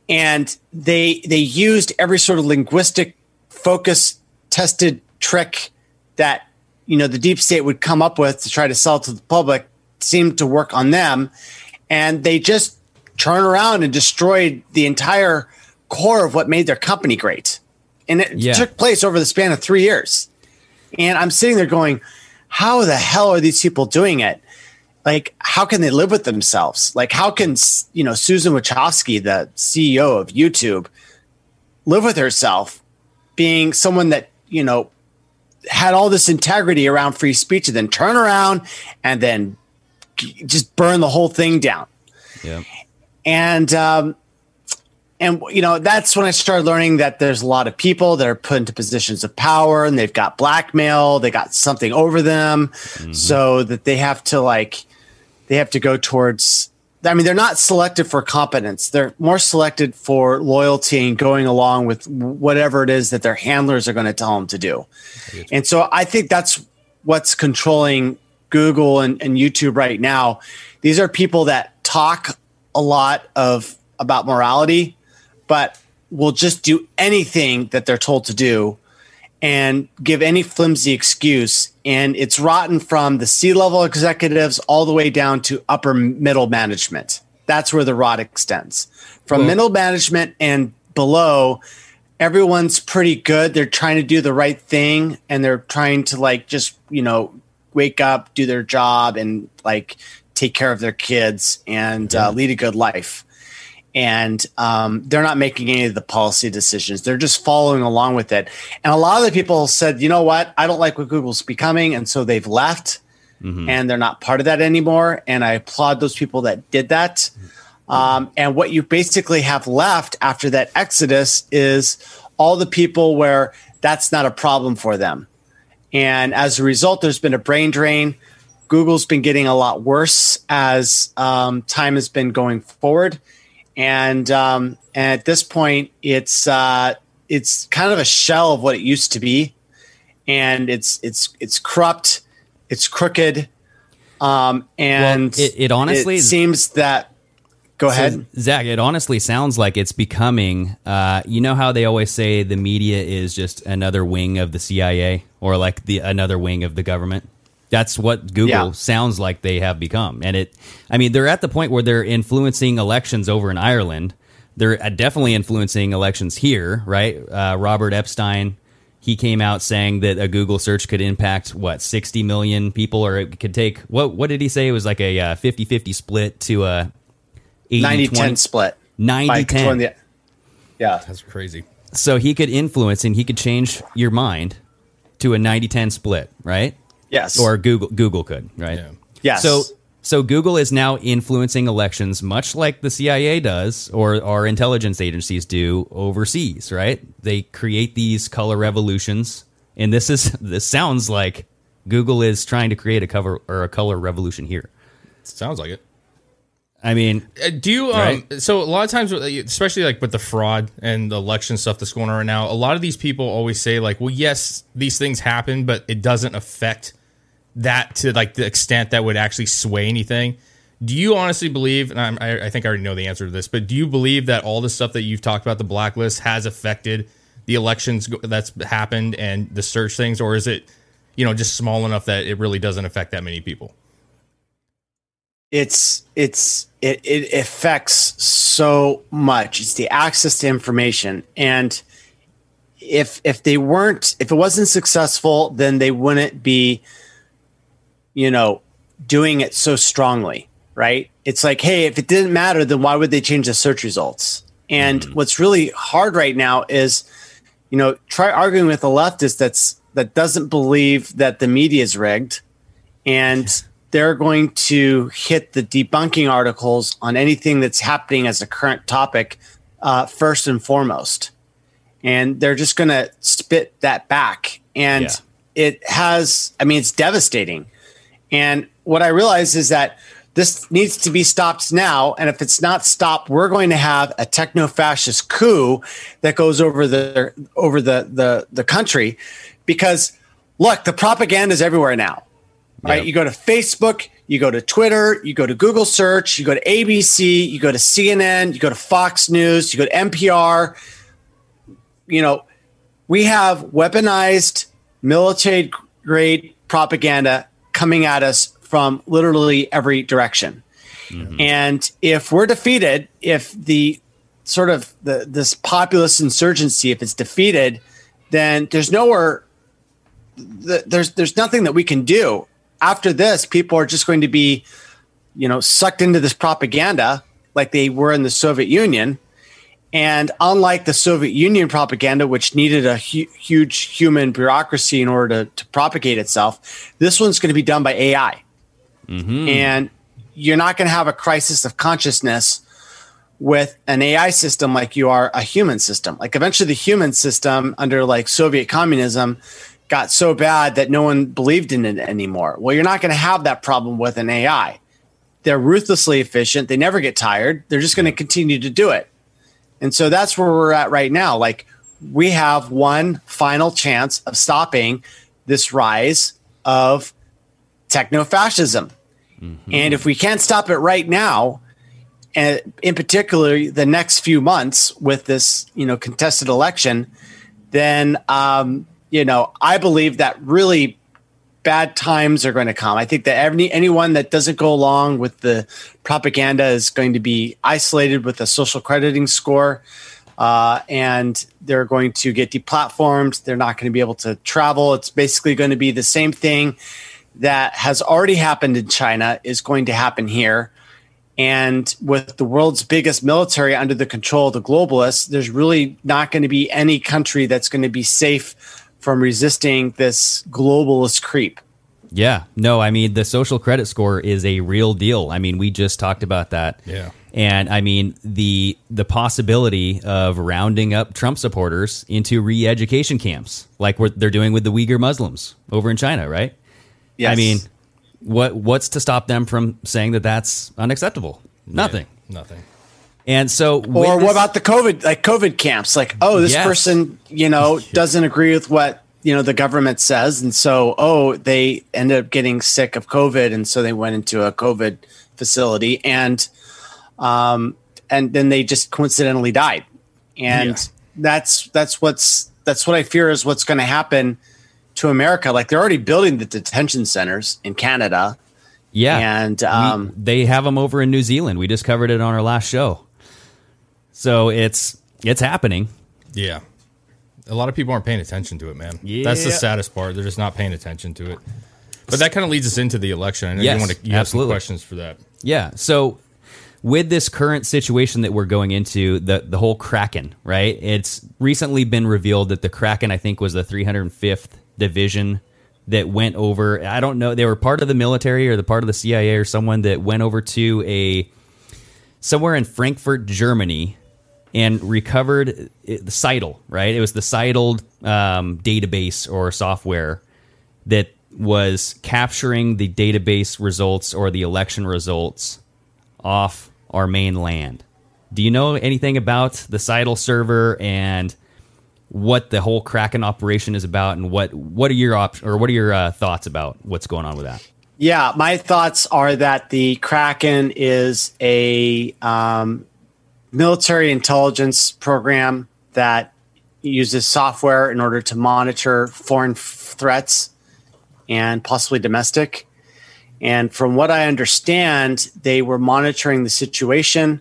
and they they used every sort of linguistic focus tested trick that you know the deep state would come up with to try to sell to the public seemed to work on them and they just turned around and destroyed the entire core of what made their company great. And it Yeah. took place over the span of 3 years. And i'm sitting there going how the hell are these people doing it? Like how can they live with themselves? Like how can you know susan Wojcicki the ceo of youtube live with herself being someone that you know had all this integrity around free speech and then turn around and then just burn the whole thing down Yep. and um, and you know that's when I started learning that there's a lot of people that are put into positions of power and they've got blackmail, they got something over them, so that they have to like they have to go towards. I mean, they're not selected for competence; they're more selected for loyalty and going along with whatever it is that their handlers are going to tell them to do. And so I think that's what's controlling Google and, and YouTube right now. These are people that talk a lot of about morality, but will just do anything that they're told to do and give any flimsy excuse. And it's rotten from the C level executives all the way down to upper middle management. That's where the rot extends. From Well- middle management and below, everyone's pretty good. They're trying to do the right thing and they're trying to like just, you know, wake up, do their job and like take care of their kids and uh, lead a good life. And um, they're not making any of the policy decisions. They're just following along with it. And a lot of the people said, you know what? I don't like what Google's becoming. And so they've left and they're not part of that anymore. And I applaud those people that did that. Um, and what you basically have left after that exodus is all the people where that's not a problem for them. And as a result, there's been a brain drain. Google's been getting a lot worse as um, time has been going forward. And, um, and at this point, it's uh, it's kind of a shell of what it used to be, and it's it's it's corrupt, it's crooked, um, and Well, it- it honestly- seems that. Go So, ahead. Zach. It honestly sounds like it's becoming. Uh, you know how they always say the media is just another wing of the CIA or like the another wing of the government. That's what Google Yeah. sounds like they have become, and it. I mean, they're at the point where they're influencing elections over in Ireland. They're uh, definitely influencing elections here, right? Uh, Robert Epstein. He came out saying that a Google search could impact what 60 million people, or it could take what? What did he say? It was like a uh, 50-50 split to a 80 90 20 10 split. 90 by 10. controlling the- yeah. That's crazy. So he could influence and he could change your mind to a 90-10 split, right? Yes. Or Google Google could, right? Yeah. Yes. So so Google is now influencing elections much like the CIA does or our intelligence agencies do overseas, right? They create these color revolutions and this is this sounds like Google is trying to create a cover or a color revolution here. Sounds like it. I mean, Uh, Do you? Um, Right. So a lot of times, especially like with the fraud and the election stuff that's going on right now, a lot of these people always say like, "Well, yes, these things happen, but it doesn't affect that to like the extent that would actually sway anything." Do you honestly believe? And I'm, I, I think I already know the answer to this, but do you believe that all the stuff that you've talked about, the blacklist, has affected the elections that's happened and the search things, or is it, you know, just small enough that it really doesn't affect that many people? It's it's it, it affects so much it's the access to information and if if they weren't if it wasn't successful then they wouldn't be you know doing it so strongly right? It's like, hey, if it didn't matter, then why would they change the search results? And mm-hmm. what's really hard right now is, you know, try arguing with a leftist that's that doesn't believe that the media is rigged, and they're going to hit the debunking articles on anything that's happening as a current topic uh, first and foremost, and they're just going to spit that back, and Yeah. it has. I mean, it's devastating. And what I realize is that this needs to be stopped now. And if it's not stopped, we're going to have a techno-fascist coup that goes over the over the the, the country. Because look, the propaganda is everywhere now. Right? You go to Facebook, you go to Twitter, you go to Google search, you go to ABC, you go to CNN, you go to Fox News, you go to NPR. You know, we have weaponized military grade propaganda coming at us from literally every direction. Mm-hmm. And if we're defeated, if the sort of the this populist insurgency, if it's defeated, then there's nowhere th- there's there's nothing that we can do. After this, people are just going to be, you know, sucked into this propaganda like they were in the Soviet Union. And unlike the Soviet Union propaganda, which needed a hu- huge human bureaucracy in order to, to propagate itself, this one's going to be done by AI. Mm-hmm. And you're not going to have a crisis of consciousness with an AI system like you are a human system. Like eventually, the human system under like Soviet communism got so bad that no one believed in it anymore. Well, you're not going to have that problem with an AI. They're ruthlessly efficient. They never get tired. They're just going to continue to do it. And so that's where we're at right now. Like we have one final chance of stopping this rise of techno fascism. And if we can't stop it right now, and in particular the next few months with this, you know, contested election, then um, you know, I believe that really bad times are going to come. I think that any anyone that doesn't go along with the propaganda is going to be isolated with a social crediting score. Uh, and they're going to get deplatformed. They're not going to be able to travel. It's basically going to be the same thing that has already happened in China is going to happen here. And with the world's biggest military under the control of the globalists, there's really not going to be any country that's going to be safe from resisting this globalist creep. Yeah. No, I mean, the social credit score is a real deal. I mean, we just talked about that. Yeah. And I mean, the the possibility of rounding up Trump supporters into re-education camps, like what they're doing with the Uyghur Muslims over in China, right? Yes. I mean, what what's to stop them from saying that that's unacceptable? Nothing. Nothing. And so, Or what this- about the COVID, like COVID camps? Like, oh, this Yes. person, you know, doesn't agree with what you know the government says, and so oh, they ended up getting sick of COVID, and so they went into a COVID facility, and um, and then they just coincidentally died, and Yeah. that's that's what's that's what I fear is what's going to happen to America. Like they're already building the detention centers in Canada. Yeah, and We- um, they have them over in New Zealand. We just covered it on our last show. So it's it's happening. Yeah. A lot of people aren't paying attention to it, man. That's the saddest part. They're just not paying attention to it. But that kind of leads us into the election. I know Yes, you want to you have some absolutely. questions for that. Yeah. So with this current situation that we're going into, the the whole Kraken, right? It's recently been revealed that the Kraken, I think, was the 305th division that went over. I don't know. They were part of the military or the part of the CIA or someone that went over to a somewhere in Frankfurt, Germany, and recovered the Scytl, right? It was the Scytl um, database or software that was capturing the database results or the election results off our main land. Do you know anything about the Scytl server and what the whole Kraken operation is about, and what what are your op- or what are your uh, thoughts about what's going on with that? Yeah, my thoughts are that the Kraken is a um, military intelligence program that uses software in order to monitor foreign f- threats and possibly domestic. And from what I understand, they were monitoring the situation.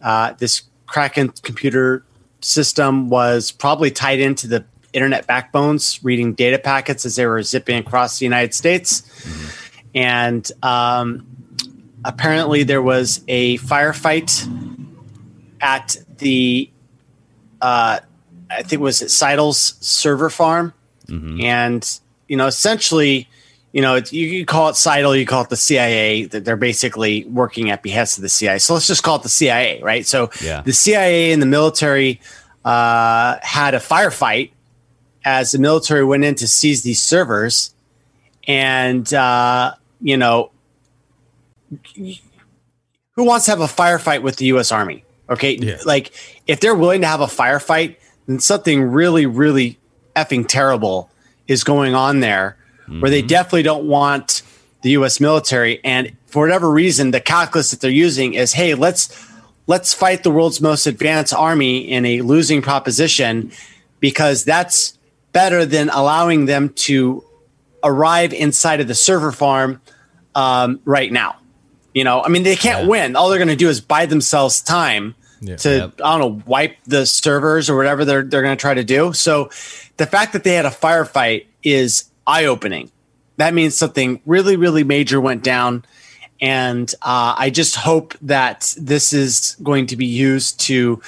Uh, this Kraken computer system was probably tied into the internet backbones, reading data packets as they were zipping across the United States. And um, apparently there was a firefight at the uh, I think it was at Scytl's server farm, and you know essentially, you know it's, you can call it Scytl, you call it the CIA. That they're basically working at behest of the CIA. So let's just call it the CIA, right? So Yeah. the CIA and the military uh, had a firefight as the military went in to seize these servers, and uh, you know who wants to have a firefight with the U.S. Army? Okay, like if they're willing to have a firefight, then something really, really effing terrible is going on there, where they definitely don't want the U.S. military. And for whatever reason, the calculus that they're using is, hey, let's let's fight the world's most advanced army in a losing proposition because that's better than allowing them to arrive inside of the server farm um, right now. You know, I mean, they can't win. All they're going to do is buy themselves time to, I don't know, wipe the servers or whatever they're, they're going to try to do. So the fact that they had a firefight is eye opening. That means something really, really major went down. And uh, I just hope that this is going to be used to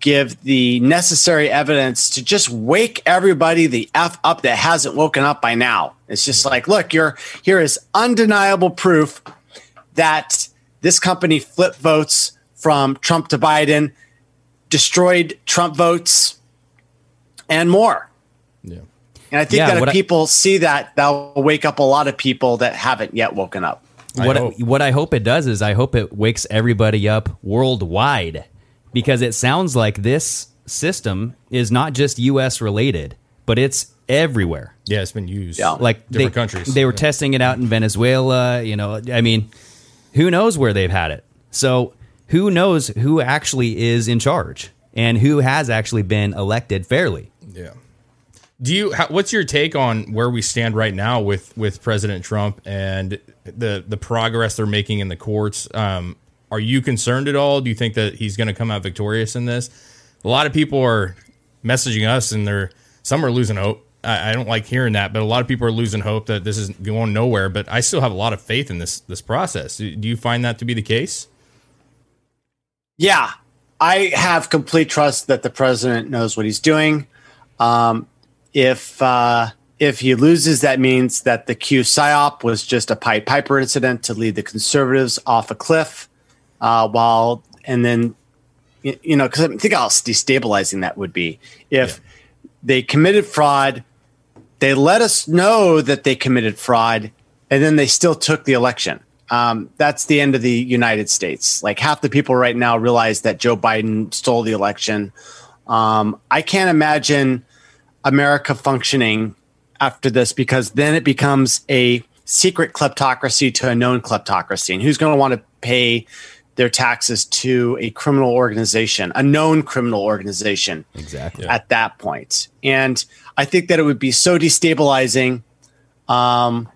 give the necessary evidence to just wake everybody the F up that hasn't woken up by now. It's just like, look, you're here is undeniable proof that this company flipped votes from Trump to Biden, destroyed Trump votes, and more. Yeah. And I think Yeah, that what if I- people see that, that'll wake up a lot of people that haven't yet woken up. what I what I hope it does is I hope it wakes everybody up worldwide because it sounds like this system is not just U.S. related, but it's everywhere. Yeah, it's been used. Yeah. like different they, countries. They were Yeah. testing it out in Venezuela. You know, I mean, who knows where they've had it? So who knows who actually is in charge and who has actually been elected fairly? Yeah. Do you? What's your take on where we stand right now with with President Trump and the the progress they're making in the courts? Um, are you concerned at all? Do you think that he's going to come out victorious in this? A lot of people are messaging us, and they're some are losing hope. I, I don't like hearing that, but a lot of people are losing hope that this is going nowhere. But I still have a lot of faith in this this process. Do you find that to be the case? Yeah, I have complete trust that the president knows what he's doing. Um, if uh, if he loses, that means that the Q psyop was just a Pied Piper incident to lead the conservatives off a cliff. Uh, while and then y- you know, because I think how destabilizing that would be if they committed fraud. They let us know that they committed fraud, and then they still took the election. Um, that's the end of the United States. Like half the people right now realize that Joe Biden stole the election. Um, I can't imagine America functioning after this because then it becomes a secret kleptocracy to a known kleptocracy. And who's going to want to pay their taxes to a criminal organization, a known criminal organization? Exactly. At that point. And I think that it would be so destabilizing um,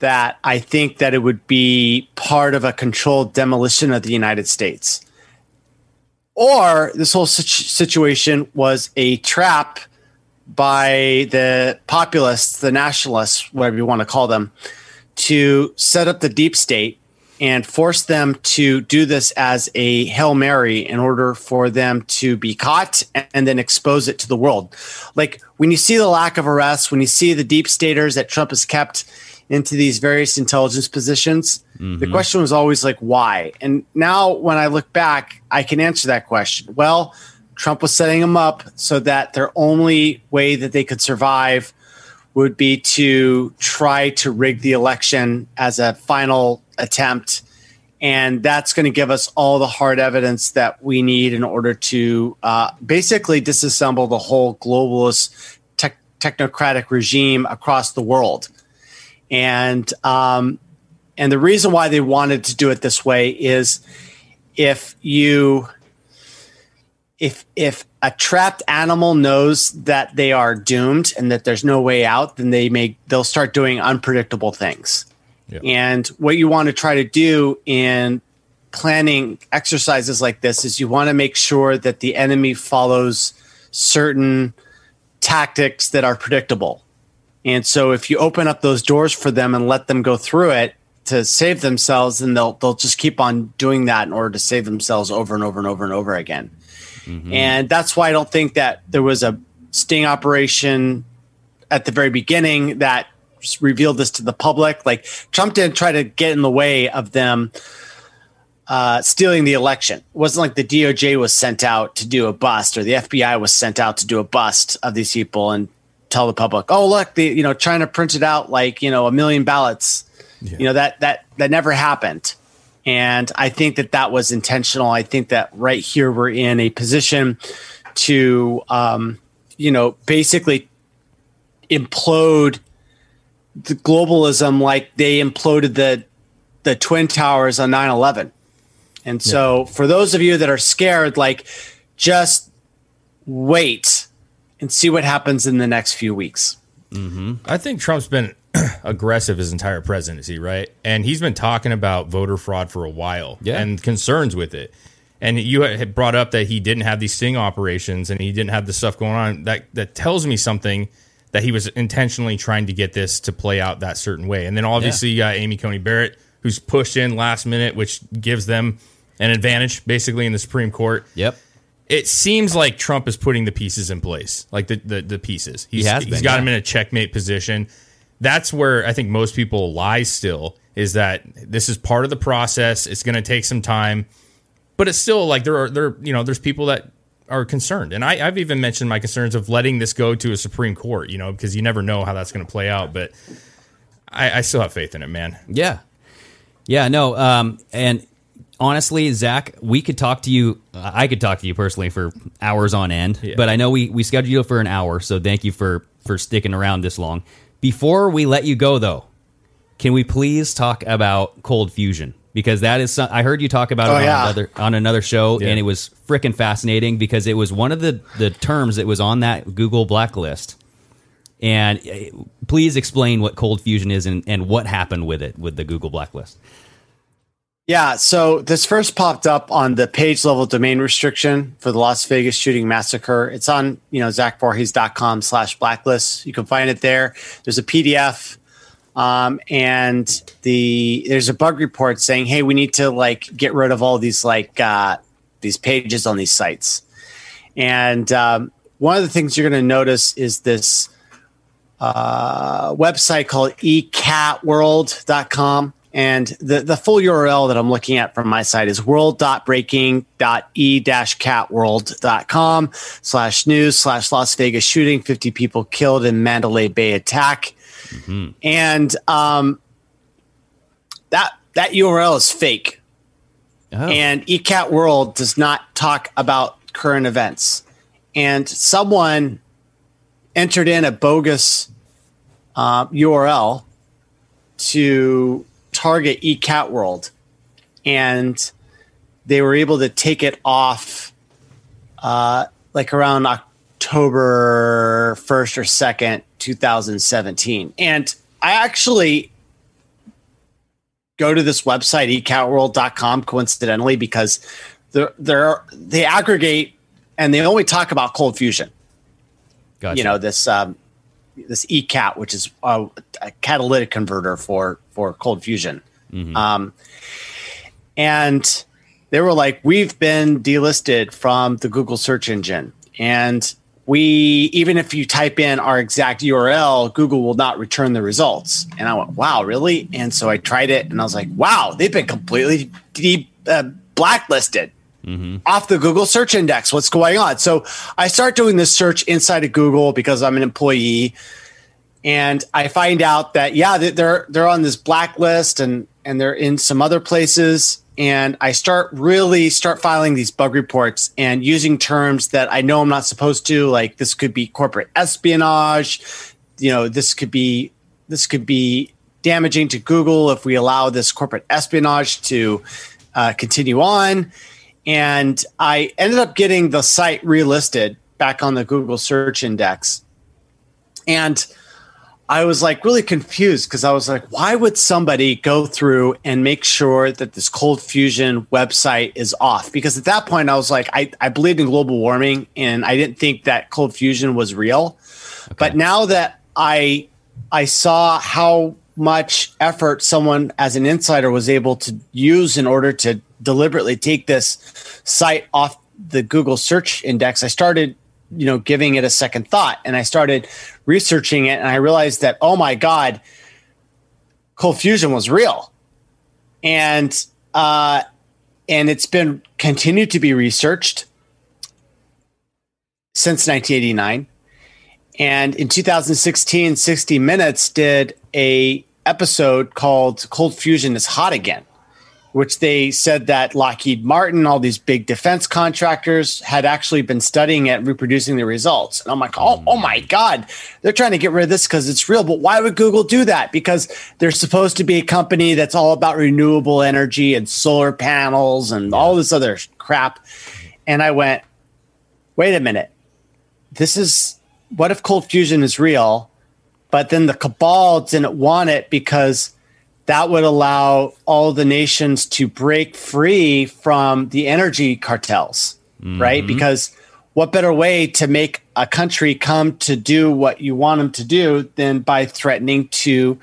that I think that it would be part of a controlled demolition of the United States. Or this whole situ- situation was a trap by the populists, the nationalists, whatever you want to call them, to set up the deep state and force them to do this as a Hail Mary in order for them to be caught and then expose it to the world. Like when you see the lack of arrests, when you see the deep staters that Trump has kept into these various intelligence positions, the Mhm. question was always like, why? And now when I look back, I can answer that question. Well, Trump was setting them up so that their only way that they could survive would be to try to rig the election as a final attempt. And that's going to give us all the hard evidence that we need in order to uh, basically disassemble the whole globalist tech technocratic regime across the world. And um, and the reason why they wanted to do it this way is if you if if a trapped animal knows that they are doomed and that there's no way out, then they may they'll start doing unpredictable things. And what you want to try to do in planning exercises like this is you want to make sure that the enemy follows certain tactics that are predictable. And so if you open up those doors for them and let them go through it, to save themselves, then they'll they'll just keep on doing that in order to save themselves over and over and over and over again. And that's why I don't think that there was a sting operation at the very beginning that revealed this to the public. Like Trump didn't try to get in the way of them uh, stealing the election. It wasn't like the DOJ was sent out to do a bust or the FBI was sent out to do a bust of these people and tell the public, "Oh, look, the you know trying to print it out like you know a million ballots." You know that that that never happened. And I think that that was intentional. I think that right here we're in a position to, um, you know, basically implode the globalism like they imploded the the twin towers on 9-11 and so for those of you that are scared like just wait and see what happens in the next few weeks. I think Trump's been aggressive his entire presidency, right? And he's been talking about voter fraud for a while Yeah. and concerns with it. And you had brought up that he didn't have these sting operations and he didn't have the stuff going on. That that tells me something that he was intentionally trying to get this to play out that certain way. And then obviously you got Amy Coney Barrett, who's pushed in last minute, which gives them an advantage basically in the Supreme Court. Yep. It seems like Trump is putting the pieces in place, like the the, the pieces. He's, has he's got yeah. him in a checkmate position. That's where I think most people lie still is that this is part of the process. It's going to take some time, but it's still like there are there you know there's people that are concerned, and I, I've even mentioned my concerns of letting this go to a Supreme Court, you know, because you never know how that's going to play out. But I, I still have faith in it, man. Yeah. Yeah, no. Um, and honestly, Zach, we could talk to you. I could talk to you personally for hours on end, Yeah. but I know we, we scheduled you for an hour. So thank you for, for sticking around this long. Before we let you go, though, can we please talk about cold fusion? Because that is, some, I heard you talk about Oh, it on yeah. another on another show, Yeah. and it was freaking fascinating because it was one of the the terms that was on that Google blacklist. And uh, please explain what cold fusion is and, and what happened with it with the Google blacklist. Yeah, so this first popped up on the page level domain restriction for the Las Vegas shooting massacre. It's on, you know, zachvorhies.com slash blacklist. You can find it there. There's a PDF. Um, and the there's a bug report saying, hey, we need to like get rid of all these like uh these pages on these sites. And um, one of the things you're gonna notice is this uh, website called ecatworld.com. And the, the full URL that I'm looking at from my site is world.breaking.e-catworld.com slash news slash Las Vegas shooting, 50 people killed in Mandalay Bay attack. And um, that, that URL is fake. Oh. And eCat World does not talk about current events. And someone entered in a bogus uh, URL to target eCat World, and they were able to take it off uh, like around October 1st or 2nd, 2017. And I actually go to this website, ecatworld.com, coincidentally, because they're, they're, they aggregate and they only talk about cold fusion Gotcha. you know this um, this ecat which is a, a catalytic converter for for cold fusion. Um, and they were like we've been delisted from the google search engine. And we even if you type in our exact url google will not return the results. And i went wow really? And so i tried it and i was like wow they've been completely de- uh, blacklisted off the Google search index. What's going on? So I start doing this search inside of Google because I'm an employee, and I find out that yeah, they- they're they're on this blacklist and and they're in some other places. And I start really start filing these bug reports and using terms that I know I'm not supposed to. Like this could be corporate espionage. You know, this could be this could be damaging to Google if we allow this corporate espionage to uh, continue on and I ended up getting the site relisted back on the Google search index. And I was like really confused because I was like, why would somebody go through and make sure that this cold fusion website is off? Because at that point, I was like, I, I believed in global warming and I didn't think that cold fusion was real. But now that I I saw how much effort someone as an insider was able to use in order to deliberately take this site off the Google search index, I started, you know, giving it a second thought and I started researching it and I realized that, oh my God, cold fusion was real. And uh and it's been continued to be researched since 1989. And in 2016, 60 Minutes did a episode called Cold Fusion is Hot Again, which they said that Lockheed Martin, all these big defense contractors had actually been studying it reproducing the results. And I'm like, oh, oh my God, they're trying to get rid of this because it's real. But why would Google do that? Because they're supposed to be a company that's all about renewable energy and solar panels and all this other crap. And I went, wait a minute. This is what if cold fusion is real? But then the cabal didn't want it because that would allow all the nations to break free from the energy cartels, right? Because what better way to make a country come to do what you want them to do than by threatening to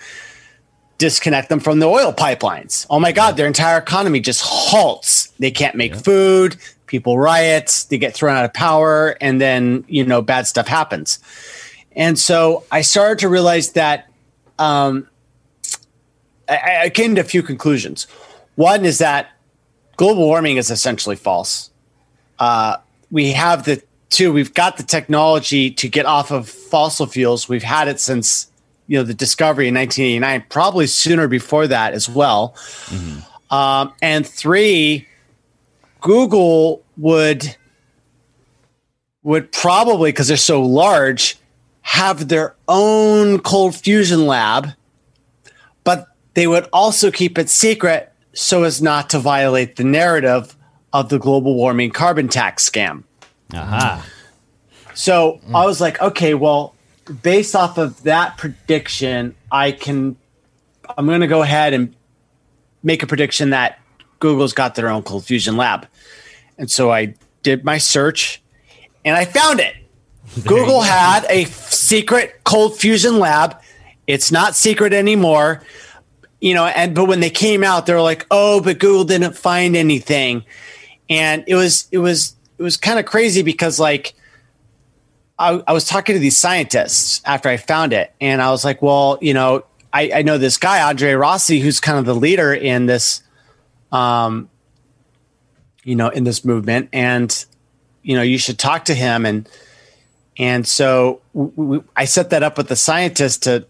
disconnect them from the oil pipelines? Oh my God, their entire economy just halts. They can't make food, people riot, they get thrown out of power, and then, you know, bad stuff happens. And so I started to realize that um, I, I came to a few conclusions. One is that global warming is essentially false. Uh, we have the two. We've got the technology to get off of fossil fuels. We've had it since you know the discovery in 1989, probably sooner before that as well. Um, and three, Google would would probably because they're so large have their own cold fusion lab, they would also keep it secret so as not to violate the narrative of the global warming carbon tax scam. Aha. So I was like, okay, well, based off of that prediction, I can, I'm going to go ahead and make a prediction that Google's got their own cold fusion lab. And so I did my search and I found it. Google had a secret cold fusion lab. It's not secret anymore. You know, and but when they came out, they were like, "Oh, but Google didn't find anything." And it was it was it was kind of crazy because like I, I was talking to these scientists after I found it, and I was like, "Well, you know, I, I know this guy Andre Rossi, who's kind of the leader in this, um, you know, in this movement, and you know, you should talk to him." And and so we, I set that up with the scientist to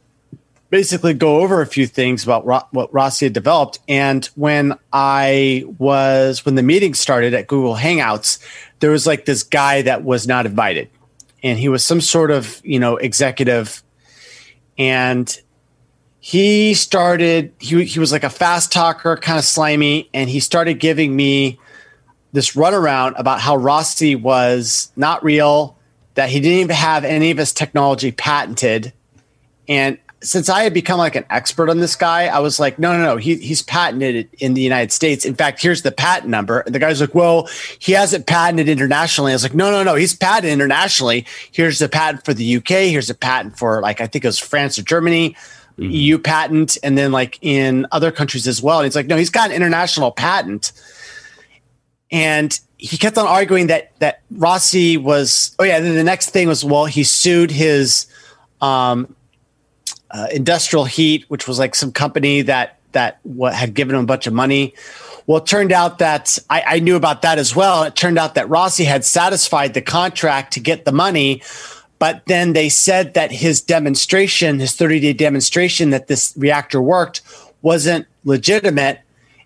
basically go over a few things about Ro- what Rossi had developed. And when I was, when the meeting started at Google Hangouts, there was like this guy that was not invited. And he was some sort of, you know, executive. And he started, he, he was like a fast talker, kind of slimy. And he started giving me this runaround about how Rossi was not real, that he didn't even have any of his technology patented. And since I had become like an expert on this guy, I was like, no, no, no, he, he's patented it in the United States. In fact, here's the patent number. And the guy's like, well, he hasn't patented internationally. I was like, no, no, no, he's patented internationally. Here's the patent for the UK. Here's a patent for like, I think it was France or Germany, EU patent, and then like in other countries as well. And he's like, no, he's got an international patent. And he kept on arguing that that Rossi was. Oh yeah. Then the next thing was well, he sued his um, uh, Industrial Heat, which was like some company that that what had given him a bunch of money. Well, it turned out that I, I knew about that as well. It turned out that Rossi had satisfied the contract to get the money, but then they said that his demonstration, his 30 day demonstration that this reactor worked, wasn't legitimate.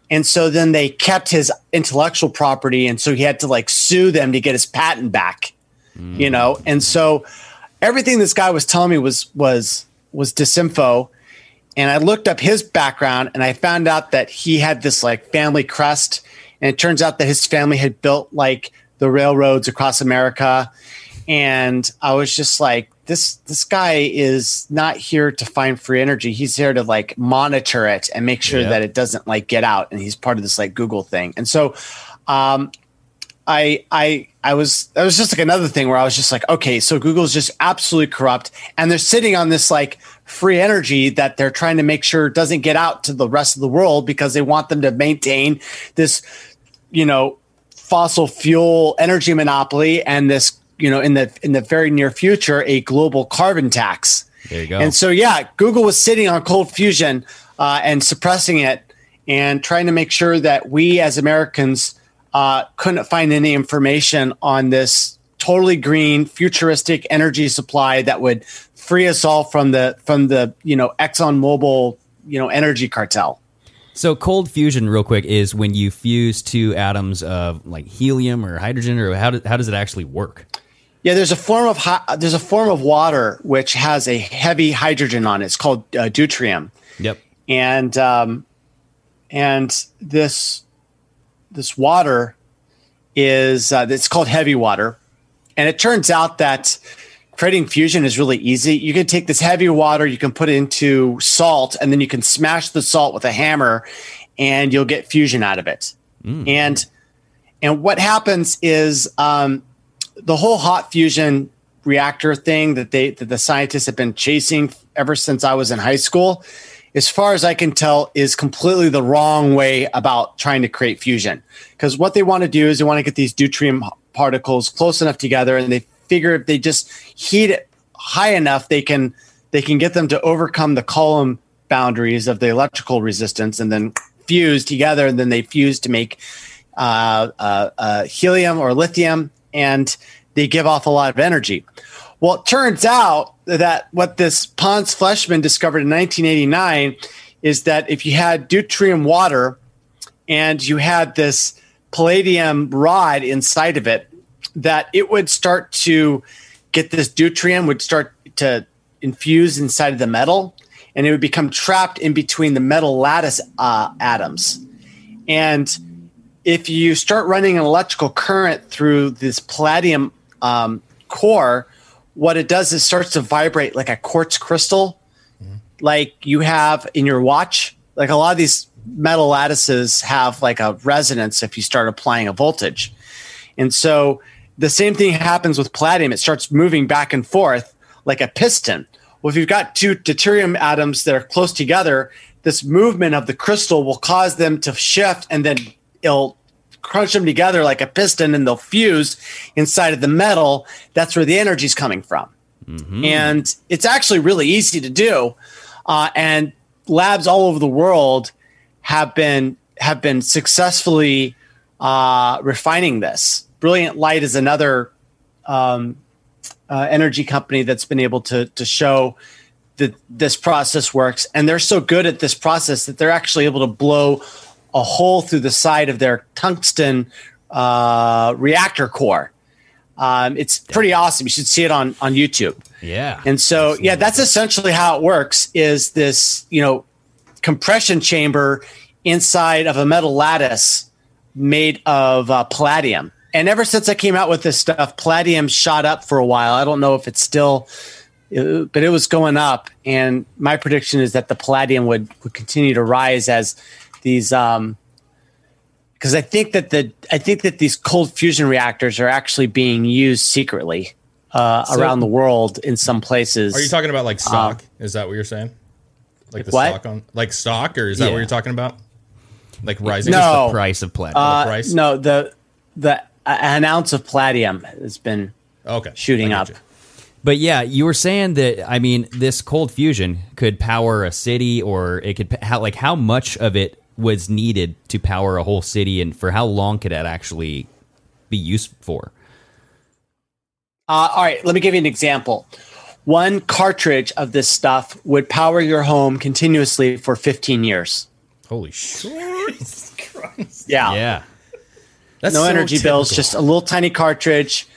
And so then they kept his intellectual property. And so he had to like sue them to get his patent back, you know? And so everything this guy was telling me was, was, was disinfo. And I looked up his background and I found out that he had this like family crest. And it turns out that his family had built like the railroads across America. And I was just like, this this guy is not here to find free energy. He's here to like monitor it and make sure Yeah. that it doesn't like get out. And he's part of this like Google thing. And so um I I I was that was just like another thing where I was just like, okay, so Google's just absolutely corrupt, and they're sitting on this like free energy that they're trying to make sure doesn't get out to the rest of the world because they want them to maintain this, you know, fossil fuel energy monopoly and this, you know, in the in the very near future, a global carbon tax. There you go. And so, yeah, Google was sitting on cold fusion uh, and suppressing it and trying to make sure that we as Americans uh, couldn't find any information on this totally green, futuristic energy supply that would free us all from the from the you know Exxon Mobil you know energy cartel. So cold fusion, real quick, is when you fuse two atoms of like helium or hydrogen, or how, do, how does it actually work? Yeah, there's a form of hi- there's a form of water which has a heavy hydrogen on it. It's called uh, deuterium. Yep. And um, and this this water is uh, it's called heavy water, and it turns out that creating fusion is really easy. You can take this heavy water, you can put it into salt, and then you can smash the salt with a hammer, and you'll get fusion out of it. And and what happens is um, the whole hot fusion reactor thing that they that the scientists have been chasing ever since I was in high school, as far as I can tell, is completely the wrong way about trying to create fusion. Because what they want to do is they want to get these deuterium particles close enough together, and they figure if they just heat it high enough, they can they can get them to overcome the Coulomb boundaries of the electrical resistance, and then fuse together, and then they fuse to make uh, uh, uh, helium or lithium, and they give off a lot of energy. Well, it turns out that what this Pons Fleischmann discovered in 1989 is that if you had deuterium water and you had this palladium rod inside of it, that it would start to get this deuterium would start to infuse inside of the metal and it would become trapped in between the metal lattice uh, atoms. And if you start running an electrical current through this palladium um, core, what it does is starts to vibrate like a quartz crystal, mm-hmm. like you have in your watch. Like a lot of these metal lattices have like a resonance if you start applying a voltage. And so the same thing happens with palladium. It starts moving back and forth like a piston. Well, if you've got two deuterium atoms that are close together, this movement of the crystal will cause them to shift and then it'll crunch them together like a piston and they'll fuse inside of the metal. That's where the energy is coming from. And it's actually really easy to do. Uh, and labs all over the world have been have been successfully uh, refining this. Brilliant Light is another um, uh, energy company that's been able to to show that this process works, and they're so good at this process that they're actually able to blow a hole through the side of their tungsten uh, reactor core. Um, it's pretty awesome. You should see it on on YouTube. Yeah. And so, yeah, that's essentially how it works. Is this you know compression chamber inside of a metal lattice made of uh, palladium? And ever since I came out with this stuff, palladium shot up for a while. I don't know if it's still, uh, but it was going up. And my prediction is that the palladium would would continue to rise as these. Um, because I think that the I think that these cold fusion reactors are actually being used secretly uh, So- around the world in some places. Are you talking about like stock? is that what you're saying? Like the what? stock on like stock, or is that Yeah. what you're talking about? Like rising? No. the price of platinum. Uh, price? No, the the an ounce of platinum has been okay, shooting up. you. But yeah, you were saying that. I mean, this cold fusion could power a city, or it could how like how much of it was needed to power a whole city, and for how long could that actually be used for? Uh, all right, let me give you an example. One cartridge of this stuff would power your home continuously for 15 years. Holy shit! Yeah. Yeah, That's no so energy bills, just a little tiny cartridge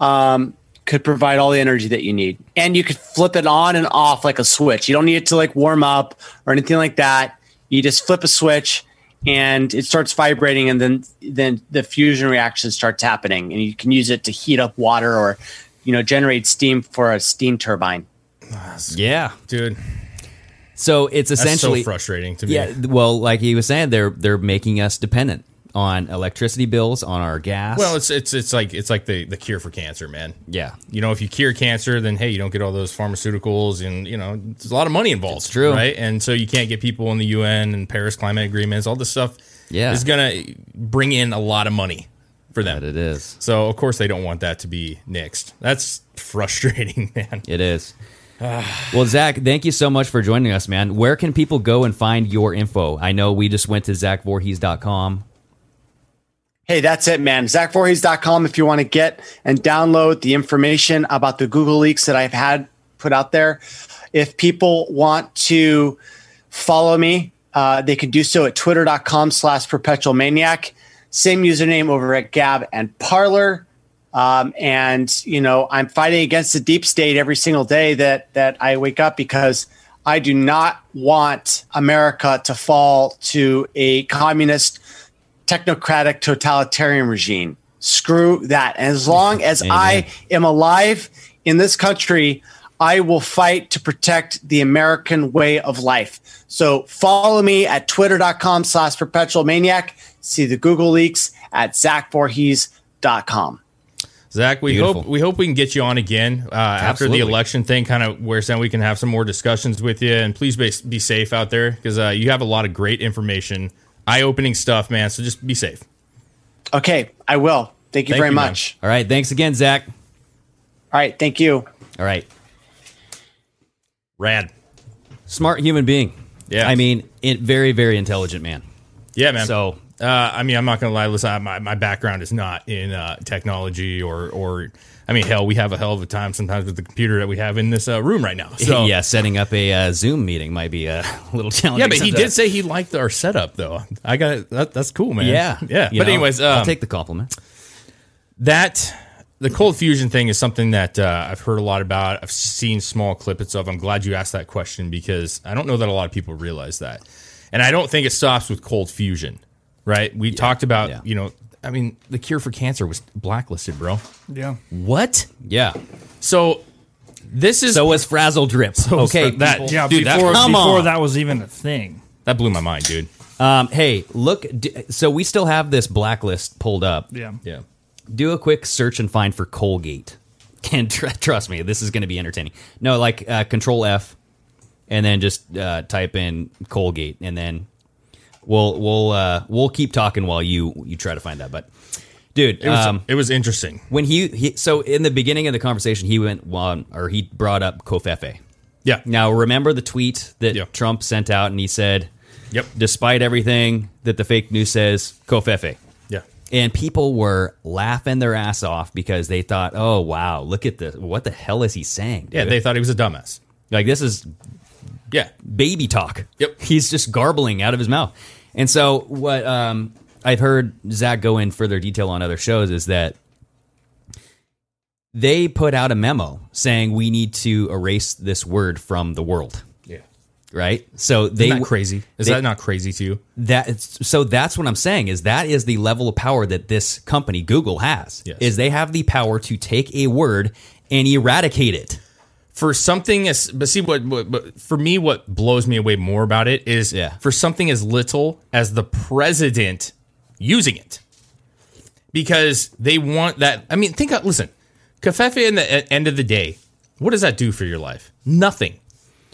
um, could provide all the energy that you need. And you could flip it on and off like a switch. You don't need it to like warm up or anything like that. You just flip a switch and it starts vibrating and then then the fusion reaction starts happening and you can use it to heat up water or you know generate steam for a steam turbine. yeah. dude. So it's That's essentially so frustrating to me. Yeah, well, like he was saying, they're they're making us dependent on electricity bills, on our gas. Well, it's it's it's like it's like the the cure for cancer, man. yeah, You know, if you cure cancer, then hey, you don't get all those pharmaceuticals, and you know, there's a lot of money involved. It's true. right? And so you can't get people in the UN and Paris climate agreements. All this stuff, Yeah. is gonna bring in a lot of money for them. but it is. So of course they don't want that to be nixed. That's frustrating, man. It is. well, Zach, thank you so much for joining us, man. Where can people go and find your info? I know we just went to zachvorhies.com. Hey, that's it, man. ZachVorhies.com if you want to get and download the information about the Google leaks that I've had put out there. If people want to follow me, uh, they can do so at twitter.com slash perpetual maniac. Same username over at Gab and Parler. Um, and you know, I'm fighting against the deep state every single day that that I wake up because I do not want America to fall to a communist technocratic totalitarian regime. Screw that. And as long as I am alive in this country, I will fight to protect the American way of life. So follow me at twitter.com slash perpetual maniac. See the Google leaks at zachvorhies.com. Zach, we Beautiful. hope we hope we can get you on again uh, after the election thing kind of wears down. We can have some more discussions with you, and please be, be safe out there because uh, you have a lot of great information, eye opening stuff, man. So just be safe. Okay, I will. Thank you Thank very you, man. much. All right. Thanks again, Zach. All right, thank you. All right. Rad. Smart human being. Yeah. I mean, it, very, very intelligent man. Yeah, man. So- uh, I mean, I'm not gonna lie. Listen, I- my my background is not in uh, technology or or. I mean, hell, we have a hell of a time sometimes with the computer that we have in this uh, room right now. So yeah, setting up a uh, Zoom meeting might be a little challenging. Yeah, but he sometimes. did say he liked our setup, though. I got that. That's cool, man. Yeah. yeah. You But know, anyways, I'll um, take the compliment. that the cold fusion thing is something that uh, I've heard a lot about. I've seen small clippets of. I'm glad you asked that question because I don't know that a lot of people realize that, and I don't think it stops with cold fusion. Right? We talked about yeah. you know. I mean, the cure for cancer was blacklisted, bro. Yeah. What? Yeah. So this is So was Frazzle Drip. was okay, Fra- that- Yeah, Dude, that- before, Come before on. that was even a thing. that blew my mind, dude. Um, hey, look. D- so we still have this blacklist pulled up. Yeah. Yeah. Do a quick search and find for Colgate. And tr- trust me, this is going to be entertaining. No, like uh, Control F, and then just uh, type in Colgate, and then we'll we'll uh, we'll keep talking while you you try to find that. But dude, It was um, it was interesting. when he, he so in the beginning of the conversation, he went on or he brought up Covfefe. Yeah. Now remember the tweet that Yeah. Trump sent out, and he said, Yep. despite everything that the fake news says, Covfefe. Yeah. And people were laughing their ass off because they thought, "Oh wow, look at this! What the hell is he saying?" Yeah. They thought he was a dumbass. like this is Yeah. baby talk. Yep. He's just garbling out of his mouth. And so what um, I've heard Zach go in further detail on other shows is that they put out a memo saying we need to erase this word from the world. Yeah. Right. So they Isn't that crazy? Is they- that not crazy to you? that so that's what I'm saying is that is the level of power that this company Google has. Yes. Is they have the power to take a word and eradicate it. For something as but see what, what, what for me what blows me away more about it is Yeah. for something as little as the president using it because they want that i mean think listen covfefe in the at end of the day what does that do for your life nothing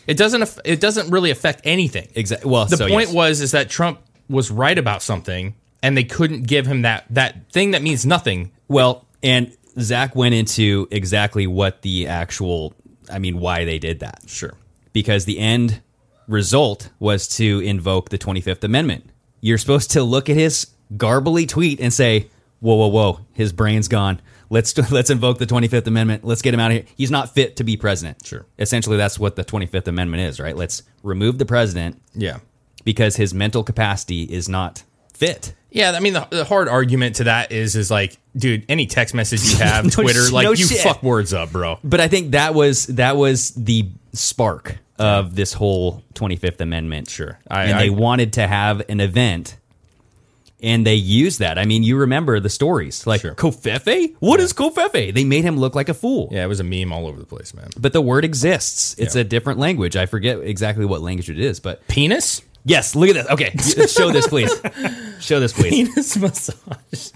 it doesn't it doesn't really affect anything Exactly. Well, the so, point yes. was is that trump was right about something and they couldn't give him that that thing that means nothing Well, and Zach went into exactly what the actual, I mean, why they did that. sure Because the end result was to invoke the 25th Amendment. You're supposed to look at his garbly tweet and say, whoa, whoa, whoa, his brain's gone. Let's let's invoke the 25th Amendment. Let's get him out of here. He's not fit to be president. Sure. Essentially, that's what the 25th Amendment is, right? Let's remove the president yeah because his mental capacity is not fit. Yeah, I mean the, the hard argument to that is is like, dude, any text message you have, No Twitter, like no you shit. fuck words up, bro. But I think that was that was the spark of this whole 25th Amendment. Sure. I- and I- they wanted to have an event and they used that. I mean, you remember the stories. Like Sure. Covfefe? What is Covfefe? They made him look like a fool. Yeah, it was a meme all over the place, man. But the word exists. It's Yeah. a different language. I forget exactly what language it is, but Penis? Yes, look at this. Okay, show this, please. Show this, please. Penis massage.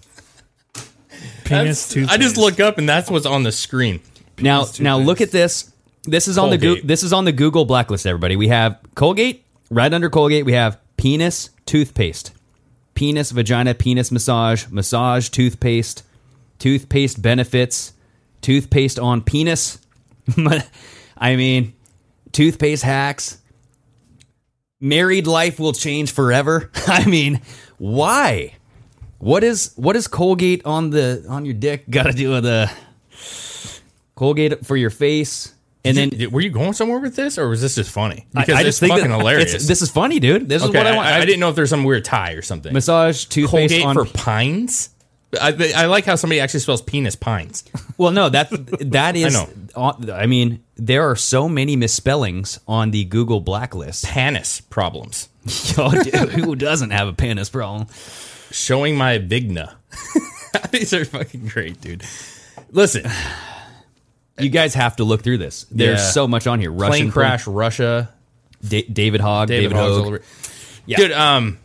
Penis That's- I just look up and that's what's on the screen. Now, now look at this. This is on the Goo- this is on the Google blacklist. Everybody, we have Colgate. Right under Colgate, we have penis toothpaste, penis vagina penis massage, massage toothpaste, toothpaste benefits, toothpaste on penis. I mean, toothpaste hacks. Married life will change forever. I mean, why? What is what is Colgate on the on your dick got to do with the Colgate for your face? And Did then you- were you going somewhere with this, or was this just funny? Because I it's just think fucking that- hilarious. it's- this is funny, dude. This is Okay, what I want. I, didn't know if there's some weird tie or something. massage toothpaste Colgate on. for pines. I, I like how somebody actually spells penis pines. well, no, that that is. know. I mean, there are so many misspellings on the Google blacklist. Panis problems. Yo, dude, who doesn't have a penis problem? Showing my vigna. These are fucking great, dude. Listen, You guys have to look through this. There's Yeah. so much on here. Russian plane crash, Russia. Da- David Hogg, David, David, Hogg. Yeah. Dude, um,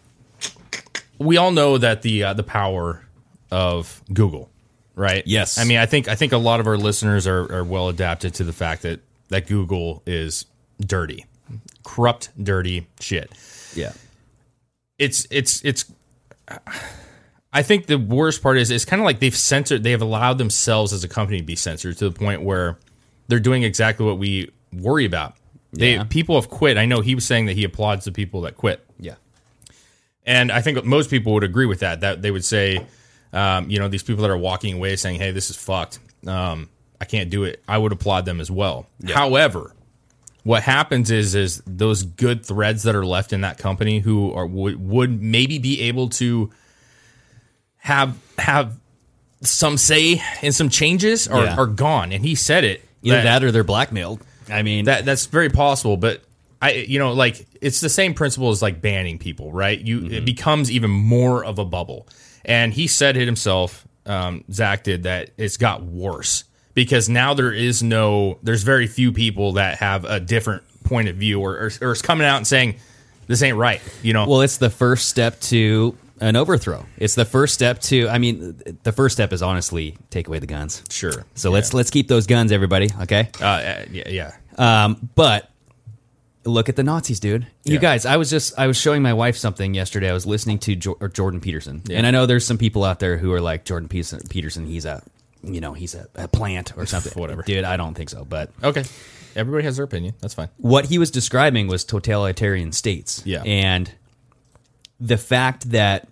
we all know that the uh, the power of Google, right? Yes. I mean, I think I think a lot of our listeners are, are well adapted to the fact that that Google is dirty, corrupt, dirty shit. Yeah. It's it's it's. I think the worst part is it's kind of like they've censored. They have allowed themselves as a company to be censored to the point where they're doing exactly what we worry about. They Yeah. people have quit. I know he was saying that he applauds the people that quit. Yeah. And I think most people would agree with that. That they would say, um, you know, these people that are walking away saying, "Hey, this is fucked. Um, I can't do it." I would applaud them as well. However, what happens is is those good threads that are left in that company who are would, would maybe be able to have have some say in some changes are, Yeah. are gone. And he said it. Either that, or they're blackmailed. I mean, that that's very possible, but I you know like it's the same principle as like banning people, right? You Mm-hmm. it becomes even more of a bubble. And he said it himself, um, Zach did that it's got worse because now there is no there's very few people that have a different point of view or or, or is coming out and saying this ain't right, you know. Well, it's the first step to an overthrow. It's the first step to. I mean, the first step is honestly take away the guns. sure. So let's let's keep those guns, everybody. Okay. uh, yeah, yeah. Um, but look at the Nazis, dude. You Yeah. guys, I was just I was showing my wife something yesterday. I was listening to jo- or Jordan Peterson, and I know there's some people out there who are like Jordan Peterson. Peterson, he's a you know he's a, a plant or something. Whatever. dude. I don't think so, but Okay. Everybody has their opinion. That's fine. what he was describing was totalitarian states. Yeah. And the fact that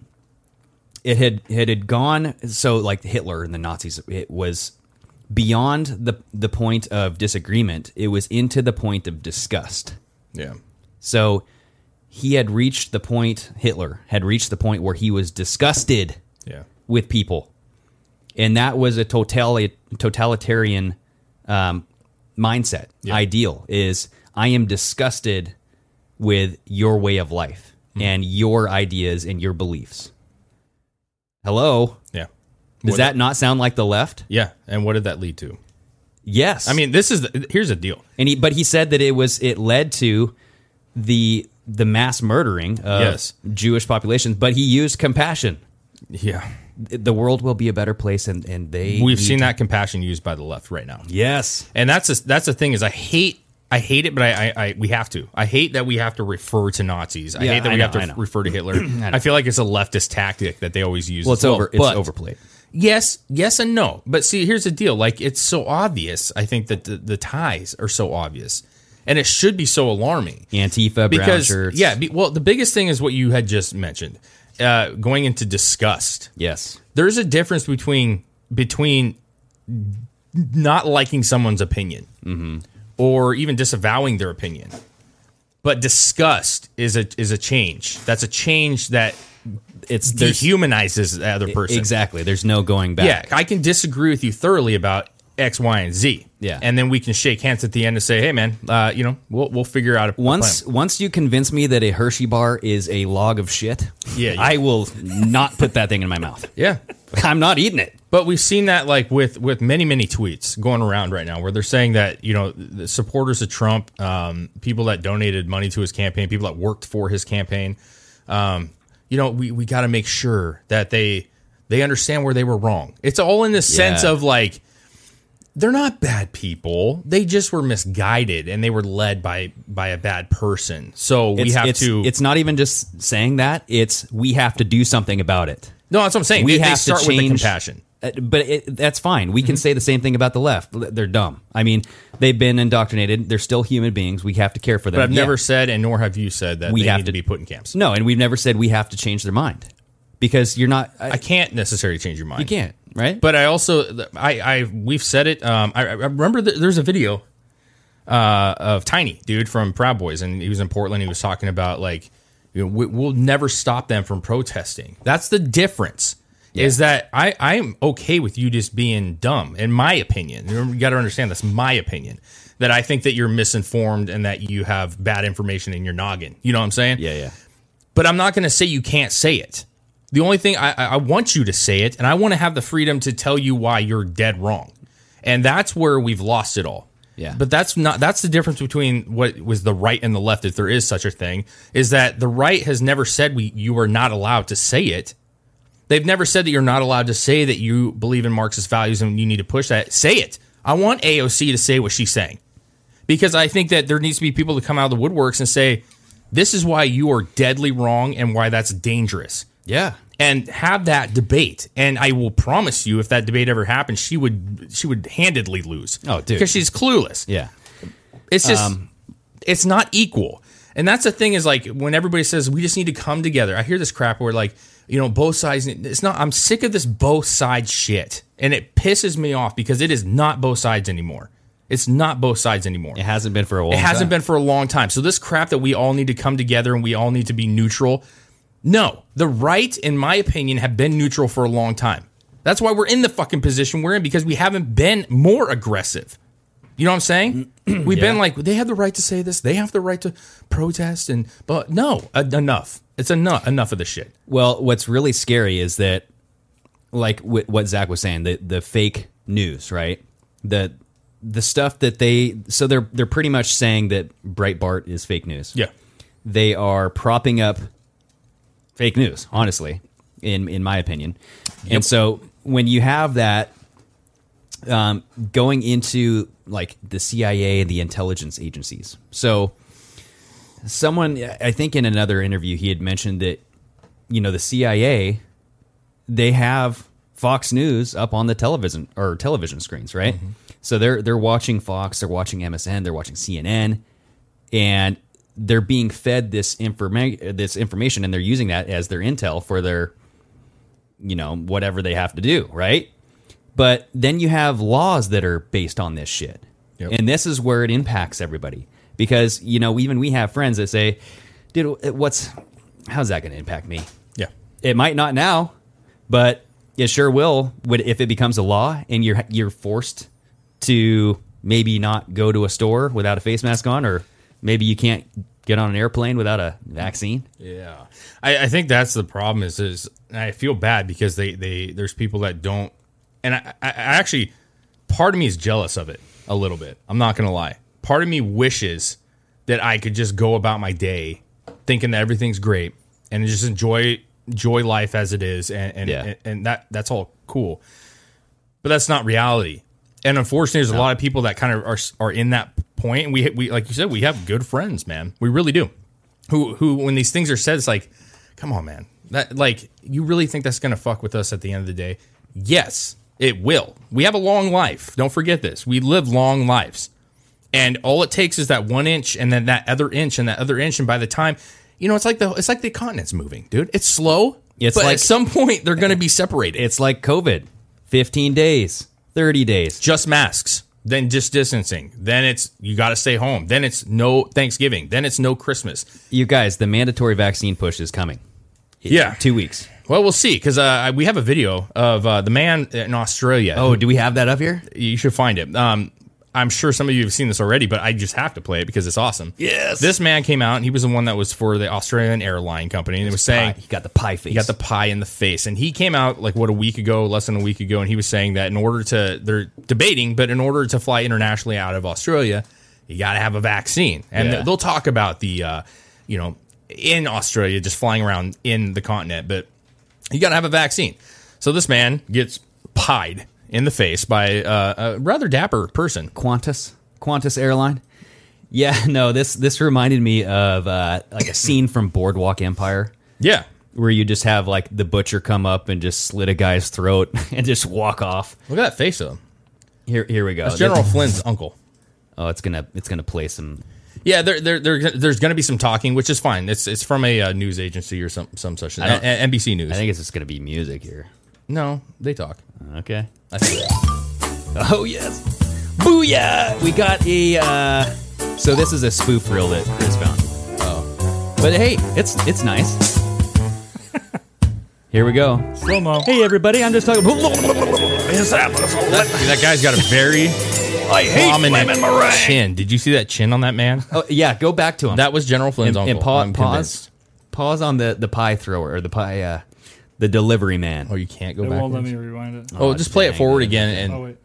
it had it had gone so like Hitler and the Nazis it was beyond the the point of disagreement, it was into the point of disgust. Yeah. So he had reached the point Hitler had reached the point where he was disgusted Yeah. with people. And that was a totali- totalitarian um, mindset, ideal is I am disgusted with your way of life Hmm. and your ideas and your beliefs. Hello? Yeah. Does What- that not sound like the left? Yeah. And what did that lead to? Yes. I mean, this is the, here's the deal. and he, but he said that it was it led to the the mass murdering of Yes. Jewish populations, but he used compassion. Yeah. The world will be a better place, and and they We've need seen that compassion used by the left right now. Yes, And that's a, that's the thing is I hate I hate it, but I, I, I we have to. I hate that we have to refer to Nazis. I Yeah, hate that I we have know, I to know. refer to Hitler. I, feel like it's a leftist tactic that they always use. well, it's over. It's overplayed. Yes, yes, and no. But see, here's the deal. Like it's so obvious. I think that the, the ties are so obvious, and it should be so alarming. Antifa, brown because shirts. yeah, be, well, the biggest thing is what you had just mentioned, uh, going into disgust. Yes. There's a difference between between not liking someone's opinion Mm-hmm. or even disavowing their opinion. But disgust is a is a change. That's a change that It's dehumanizes the other person. exactly. There's no going back. Yeah, I can disagree with you thoroughly about X, Y, and Z. Yeah. and then we can shake hands at the end and say, "Hey, man, uh, you know, we'll we'll figure out a a Once plan." once you convince me that a Hershey bar is a log of shit, Yeah, yeah. I will not put that thing in my mouth. Yeah, I'm not eating it. But we've seen that like with with many many tweets going around right now, where they're saying that you know the supporters of Trump, um, people that donated money to his campaign, people that worked for his campaign, um, you know, we we got to make sure that they they understand where they were wrong. It's all in the sense of like they're not bad people. They just were misguided and they were led by by a bad person. So we It's- have it's, to. It's not even just saying that; it's we have to do something about it. no, that's what I'm saying. we they, they have start to with the change compassion. Uh, But it, that's fine. We Mm-hmm. can say the same thing about the left. They're dumb. I mean, they've been indoctrinated. They're still human beings. We have to care for them. But I've Yeah. never said, and nor have you said that We they have need to, be put in camps. No, and we've never said we have to change their mind because you're not. I can't necessarily change your mind. You can't, right? But I also, I, I, we've said it. Um, I, I remember that there's a video uh, of Tiny dude from Proud Boys, and he was in Portland. He was talking about like, you know, we, we'll never stop them from protesting. That's the difference. Is that I I'm okay with you just being dumb, in my opinion. You got to understand that's my opinion. That I think that you're misinformed and that you have bad information in your noggin. You know what I'm saying? yeah, yeah. but I'm not going to say you can't say it. The only thing I, I I want you to say it, and I want to have the freedom to tell you why you're dead wrong, and that's where we've lost it all. Yeah. But that's not that's the difference between what was the right and the left, if there is such a thing, is that the right has never said we you are not allowed to say it. They've never said that you're not allowed to say that you believe in Marxist values and you need to push that. Say it. I want AOC to say what she's saying because I think that there needs to be people to come out of the woodworks and say, this is why you are deadly wrong and why that's dangerous. Yeah. And have that debate. And I will promise you, if that debate ever happens, she would she would handedly lose. Oh, dude. because she's clueless. Yeah. It's just Um, it's not equal. And that's the thing is like when everybody says we just need to come together. I hear this crap where like, you know, both sides it's not I'm sick of this both sides shit. And it pisses me off because it is not both sides anymore. It's not both sides anymore. It hasn't been for a while. It hasn't been for a long time. So this crap that we all need to come together and we all need to be neutral. No, the right, in my opinion, have been neutral for a long time. That's why we're in the fucking position we're in because we haven't been more aggressive. You know what I'm saying? We've been like they have the right to say this, they have the right to protest, and but no, uh, enough. It's enough. Enough of the shit. Well, what's really scary is that, like what Zach was saying, the the fake news, right? The the stuff that they so they're they're pretty much saying that Breitbart is fake news. Yeah. They are propping up fake news, honestly, in in my opinion. And so when you have that um, going into like the CIA and the intelligence agencies, so someone I think in another interview he had mentioned that you know the CIA they have Fox News up on the television or television screens, right? Mm-hmm. So they're they're watching Fox, they're watching MSN, they're watching CNN, and they're being fed this informa- this information, and they're using that as their intel for their, you know, whatever they have to do, right? But then you have laws that are based on this shit, Yep. and this is where it impacts everybody because you know even we have friends that say, "Dude, what's how's that going to impact me?" Yeah. It might not now, but it sure will if it becomes a law and you're you're forced to maybe not go to a store without a face mask on, or maybe you can't get on an airplane without a vaccine. Yeah, I, I think that's the problem. Is is I feel bad because they they there's people that don't, and I, I I actually part of me is jealous of it a little bit. I'm not gonna lie. Part of me wishes that I could just go about my day thinking that everything's great and just enjoy enjoy life as it is, and and, Yeah. and, and that that's all cool. But that's not reality. And unfortunately, there's a lot of people that kind of are are in that point. And we we like you said, we have good friends, man. We really do. Who who when these things are said, it's like, come on, man. That like you really think that's gonna fuck with us at the end of the day? Yes, it will. We have a long life. Don't forget this. We live long lives. And all it takes is that one inch and then that other inch and that other inch. And by the time, you know, it's like the it's like the continent's moving, dude. It's slow. It's but like- at some point they're gonna be separated. It's like COVID, fifteen days, thirty days. just masks, then just distancing, then it's you got to stay home, then it's no Thanksgiving, then it's no Christmas. You guys, the mandatory vaccine push is coming. Yeah. two weeks. Well, we'll see because uh, we have a video of uh, the man in Australia. Oh, do we have that up here? you should find it. Um, I'm sure some of you have seen this already, but I just have to play it because it's awesome. Yes. This man came out and he was the one that was for the Australian airline company and it was saying Pie. He got the pie face. he got the pie in the face. And he came out like what a week ago, less than a week ago, and he was saying that in order to they're debating, but in order to fly internationally out of Australia, you got to have a vaccine. And Yeah. they'll talk about the uh, you know, in Australia just flying around in the continent, but you got to have a vaccine. So this man gets pied in the face by uh, a rather dapper person. Qantas, Qantas airline. Yeah, no, this this reminded me of uh, like a scene from Boardwalk Empire. Yeah. Where you just have like the butcher come up and just slit a guy's throat and just walk off. Look at that face of him. Here, here we go. That's General Flynn's uncle. Oh, it's gonna it's gonna play some. Yeah, there, there, there, there's going to be some talking, which is fine. It's it's from a uh, news agency or some some such. I don't- A- A- NBC News. I think it's just gonna be music here. no, they talk. Okay. I see that. Oh yes, booyah! We got a. Uh, so this is a spoof reel that Chris found. Oh, but hey, it's it's nice. Here we go. Slow mo. Hey everybody, I'm just talking. That, that guy's got a very prominent chin. Did you see that chin on that man? Oh yeah, go back to him. That was General Flynn's and, uncle. and pa- I'm pause. convinced. Pause on the the pie thrower or the pie, uh, the delivery man. Oh, you can't go It back. won't let me rewind it. Oh, just play it dang, forward dude. again. And Oh wait.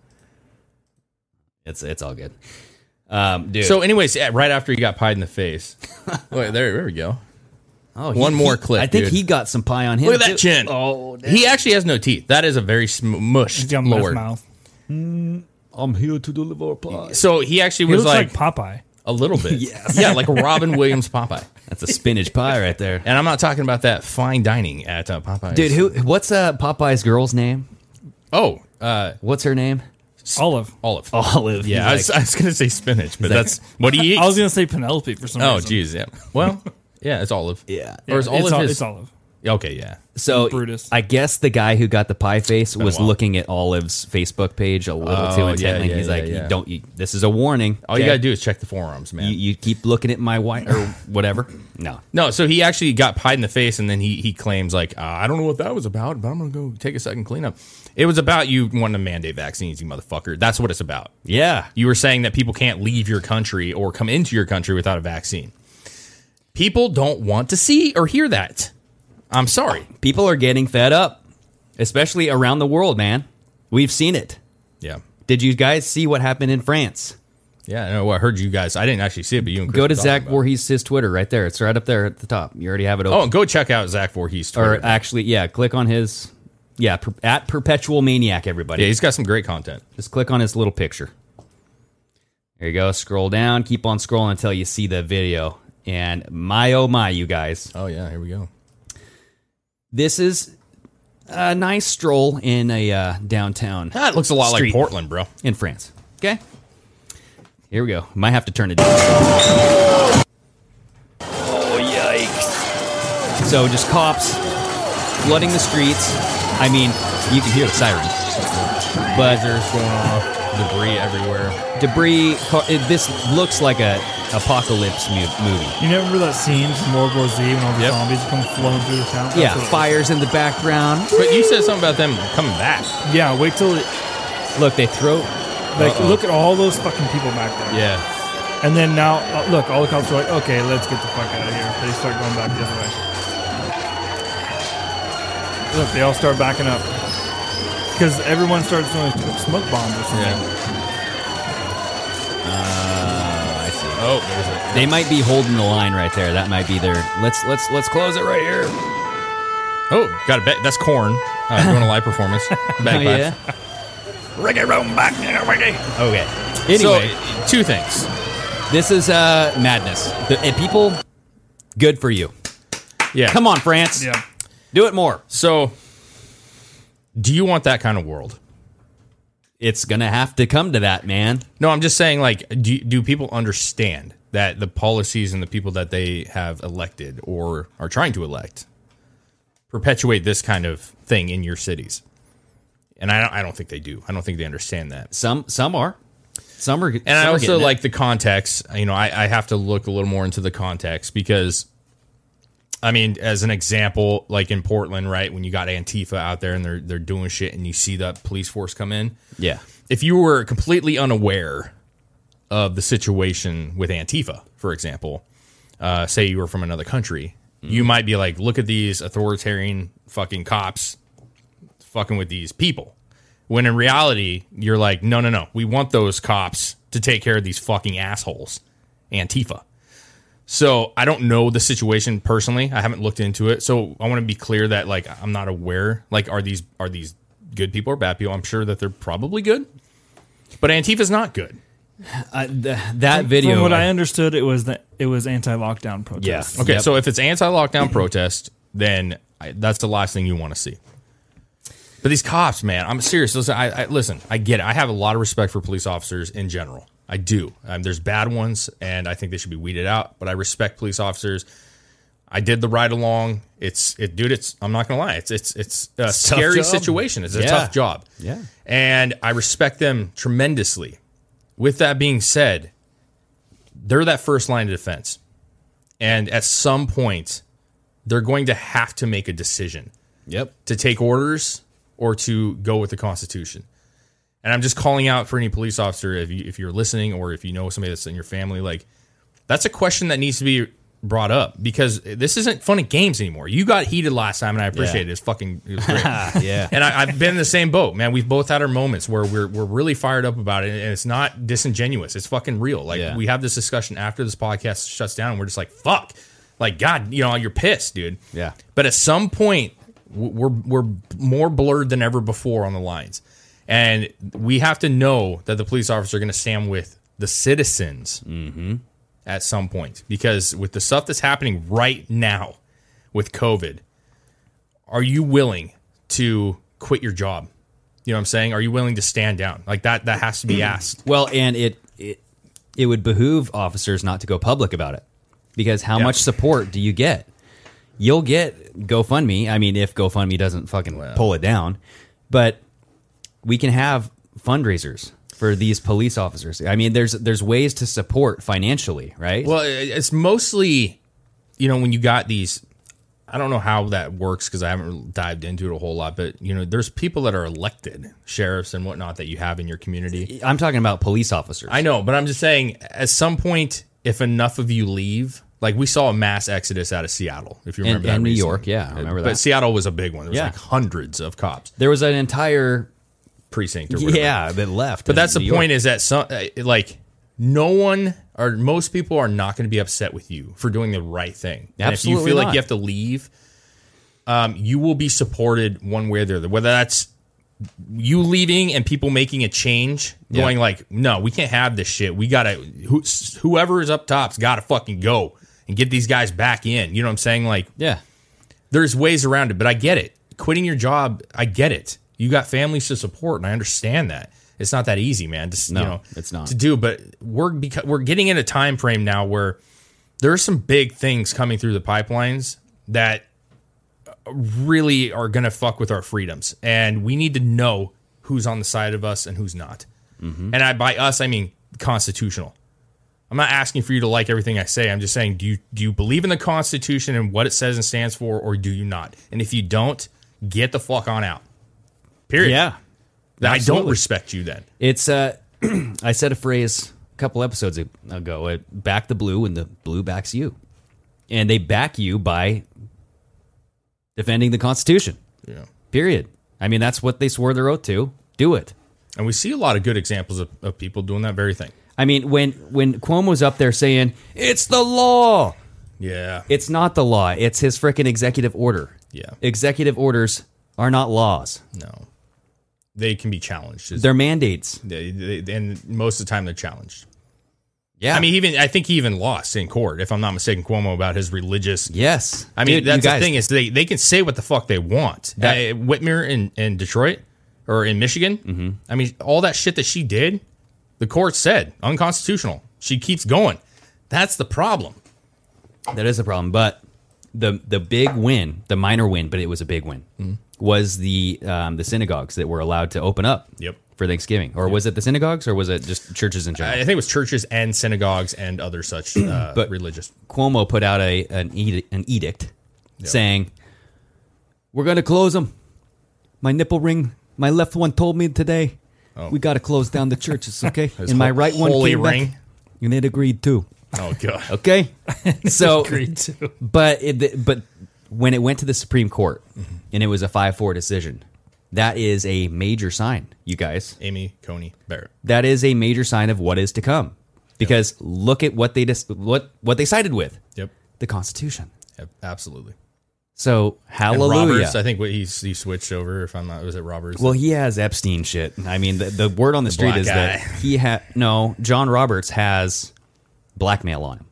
It's it's all good. Um, dude. so, anyways, yeah, right after he got pied in the face. Wait, there, there we go. oh, one more clip, I think dude. he got some pie on him. Look at that too. chin. Oh, He actually has no teeth. That is a very smushed He's got lower. mouth. I'm here to deliver pie. So he actually He was looks like, like, Popeye. a little bit. Yes. Yeah, like Robin Williams Popeye. That's a spinach pie right there. And I'm not talking about that fine dining at uh, Popeye. Dude, who? What's uh, Popeye's girl's name? Oh, uh, What's her name? Olive. Olive. Olive. Yeah, I was, He's I was gonna say spinach, but like- that's what he eats. I was gonna say Penelope for some reason. oh, reason. geez, yeah. Well, yeah, it's Olive. Yeah. Or is Yeah, Olive it's, his? it's Olive. Okay, yeah. so Brutus. I guess the guy who got the pie face was while. looking at Olive's Facebook page a little Oh, too yeah, intently. yeah, He's yeah, like, yeah. "You don't. You, this is a warning. All you okay? gotta do is check the forearms, man. You, you keep looking at my wife or whatever. No. no, so he actually got pied in the face, and then he he claims like uh, I don't know what that was about, but I'm gonna go take a second cleanup. It was about you wanting to mandate vaccines, you motherfucker. That's what it's about. Yeah. You were saying that people can't leave your country or come into your country without a vaccine. People don't want to see or hear that. I'm sorry. People are getting fed up, especially around the world, man. We've seen it. Yeah. Did you guys see what happened in France? Yeah, I know. I heard you guys. I didn't actually see it, but you and Chris Go to Zach. Vorhies' his Twitter right there. It's right up there at the top. You already have it Oh, open. and go check out Zach Vorhies' Twitter. or actually, yeah, click on his. Yeah, per, at Perpetual Maniac, everybody. yeah, he's got some great content. Just click on his little picture. There you go. Scroll down. Keep on scrolling until you see the video. And my oh my, you guys. Oh yeah, here we go. This is a nice stroll in a uh, downtown That looks a lot Street. like Portland, bro. in France. Okay. Here we go. Might have to turn it down. Oh, yikes. So just cops flooding the streets. I mean, you can hear the siren. But going off, debris everywhere. debris, car, it, this looks like a apocalypse mu- movie. You never remember that scene from World War Z when all the Yep. zombies come flowing through the town? That's Yeah, what it was. fires in the background. But you said something about them coming back. Yeah, wait till it, Look, they throw. like Uh-oh. look at all those fucking people back there. Yeah. And then now, uh, look, all the cops are like, okay, let's get the fuck out of here. They start going back the other way. Look, they all start backing up. Because everyone starts throwing smoke bombs or something. Yeah. Uh, I see. Oh, there's a. They might be holding the line right there. That might be their. Let's let's let's close it right here. Oh, got a bet. That's Korn uh, doing a live performance. Oh, Bagpipes. yeah. Okay. Anyway, So, two things. this is uh, madness. The, and people, good for you. Yeah. Come on, France. Yeah. Do it more. So, do you want that kind of world? It's gonna have to come to that, man. No, I'm just saying, like, do, do people understand that the policies and the people that they have elected or are trying to elect perpetuate this kind of thing in your cities? And I don't, I don't think they do. I don't think they understand that. Some some are. Some are. And I also like the context. You know, I, I have to look a little more into the context because, I mean, as an example, like in Portland, right, when you got Antifa out there and they're they're doing shit, and you see that police force come in. Yeah. If you were completely unaware of the situation with Antifa, for example. Uh, say you were from another country, you might be like, look at these authoritarian fucking cops fucking with these people. When in reality, you're like, no, no, no. We want those cops to take care of these fucking assholes. Antifa. So I don't know the situation personally. I haven't looked into it. So I want to be clear that like I'm not aware. Like, are these are these good people or bad people? I'm sure that they're probably good. But Antifa's not good. Uh, th- that video, From what I understood, it was that it was anti-lockdown protest. Yeah. Okay, so if it's anti-lockdown protest, then I, that's the last thing you want to see. But these cops, man, I'm serious. Listen, I, I listen. I get it. I have a lot of respect for police officers in general. I do. Um, there's bad ones, and I think they should be weeded out. But I respect police officers. I did the ride along. It's it, dude. It's I'm not gonna lie. It's it's it's a It's scary situation. It's a Yeah. tough job. Yeah. and I respect them tremendously. With that being said, they're that first line of defense, and at some point, they're going to have to make a decision. Yep. To take orders or to go with the Constitution. And I'm just calling out for any police officer if you if you're listening or if you know somebody that's in your family, like that's a question that needs to be brought up because this isn't fun and games anymore. You got heated last time, and I appreciate it. It's fucking it was great. Yeah. and I, I've been in the same boat, man. We've both had our moments where we're we're really fired up about it, and it's not disingenuous. It's fucking real. Like Yeah. we have this discussion after this podcast shuts down, and we're just like, fuck, like God, you know, you're pissed, dude. Yeah. But at some point, we're we're more blurred than ever before on the lines, and we have to know that the police officers are going to stand with the citizens mm-hmm. at some point because with the stuff that's happening right now with COVID, are you willing to quit your job? You know what I'm saying? Are you willing to stand down? Like that that has to be asked. Well, and it it it would behoove officers not to go public about it because how Yeah. much support do you get? You'll get GoFundMe. I mean, if GoFundMe doesn't fucking well. pull it down, but we can have fundraisers for these police officers. I mean, there's there's ways to support financially, right? Well, it's mostly, you know, when you got these. I don't know how that works because I haven't dived into it a whole lot, but you know, there's people that are elected, sheriffs and whatnot, that you have in your community. I'm talking about police officers. I know, but I'm just saying, at some point, if enough of you leave, like we saw a mass exodus out of Seattle, if you And- remember that and New. York, yeah, I uh, remember that. But. Seattle was a big one. There was Yeah. like hundreds of cops There was an entire precinct. Or whatever. yeah that left. But that's the York. point is that some uh, like no one or most people are not going to be upset with you for doing the right thing. And if you Absolutely feel like you have to leave, um, you will be supported one way or the other. Whether that's you leaving and people making a change, Yeah. going like, no, we can't have this shit. We gotta who, whoever is up top's got to fucking go and get these guys back in. You know what I'm saying? Like, yeah, there's ways around it, but I get it. Quitting your job, I get it. You got families to support, and I understand that. It's not that easy, man. Just No, you know, it's not. to do. But we're beca- we're getting in a time frame now where there are some big things coming through the pipelines that really are going to fuck with our freedoms, and we need to know who's on the side of us and who's not. Mm-hmm. And I, by us, I mean constitutional. I'm not asking for you to like everything I say. I'm just saying, do you do you believe in the Constitution and what it says and stands for, or do you not? And if you don't, get the fuck on out. Period. Yeah. I don't respect you then. It's uh, I said a phrase a couple episodes ago. uh, back the blue, and the blue backs you, and they back you by defending the Constitution. Yeah. Period. I mean, that's what they swore their oath to. Do it. And we see a lot of good examples of, of people doing that very thing. I mean, when when Cuomo's up there saying it's the law, Yeah. it's not the law. It's his freaking executive order. Yeah. Executive orders are not laws. No. They can be challenged. They're mandates. They, they, and most of the time they're challenged. Yeah. I mean, even I think he even lost in court, if I'm not mistaken, Cuomo about his religious. Yes. I mean, Dude, that's guys- the thing is they, they can say what the fuck they want. That- Uh, Whitmer in, in Detroit or in Michigan. Mm-hmm. I mean, all that shit that she did, the court said unconstitutional. She keeps going. That's the problem. That is the problem. But the the big win, the minor win, but it was a big win, Mm-hmm. Was the um, the synagogues that were allowed to open up. Yep. For Thanksgiving, or was it the synagogues, or was it just churches in general? I think it was churches and synagogues and other such uh, But- religious. Cuomo put out a an edict, an edict saying, "We're going to close them." My nipple ring, my left one told me today, we got to close down the churches. Okay, Oh. And my right one holy came back. and it agreed too. Oh god. Okay, so Agreed to. but it, but when it went to the Supreme Court Mm-hmm. and it was a five four decision, that is a major sign, you guys. Amy Coney Barrett. That is a major sign of what is to come. Because look at what they dis- what what they sided with. Yep. The Constitution. Yep, absolutely. So And hallelujah. Roberts, I think what he's he switched over. If I'm not, was it Roberts? Well, he has Epstein shit. I mean, the, the word on the, street black is that he had no. John Roberts has blackmail on him.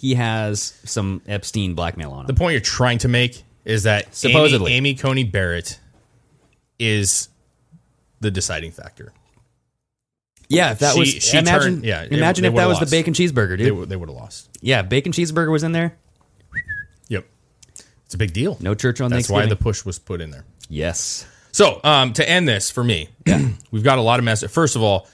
He has some Epstein blackmail on him. The point you're trying to make is that Supposedly. Amy, Amy Coney Barrett is the deciding factor. yeah, if that She- was she imagine. turned- yeah, imagine they if that was the bacon cheeseburger, They, dude. w- they would have lost. yeah, bacon cheeseburger was in there. Yep. It's a big deal. No church on that. That's why the push was put in there. yes. So, um, to end this for me, we've got a lot of messages. First of all,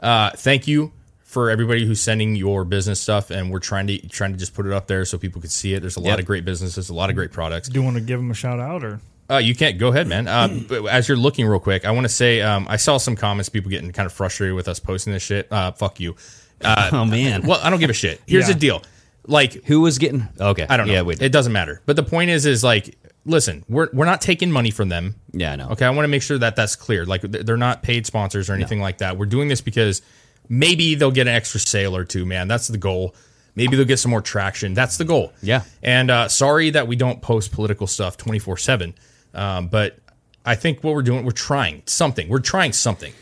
uh, thank you for everybody who's sending your business stuff, and we're trying to trying to just put it up there so people could see it. There's a lot Yep. of great businesses, a lot of great products. Do you want to give them a shout out or? Uh, you can't go ahead, man. Uh, but as you're looking real quick, I want to say um, I saw some comments, people getting kind of frustrated with us posting this shit. Uh, fuck you. Uh, Oh man. well, I don't give a shit. Here's Yeah. the deal. Like, Who was getting? Okay. I don't know. Yeah. Wait. It doesn't matter. But the point is, is like, listen, we're we're not taking money from them. Yeah. I know. Okay, I want to make sure that that's clear. Like they're not paid sponsors or anything like that. We're doing this because maybe they'll get an extra sale or two. Man, that's the goal. Maybe they'll get some more traction. That's the goal. Yeah. And uh, sorry that we don't post political stuff twenty four seven. But I think what we're doing, we're trying something. We're trying something.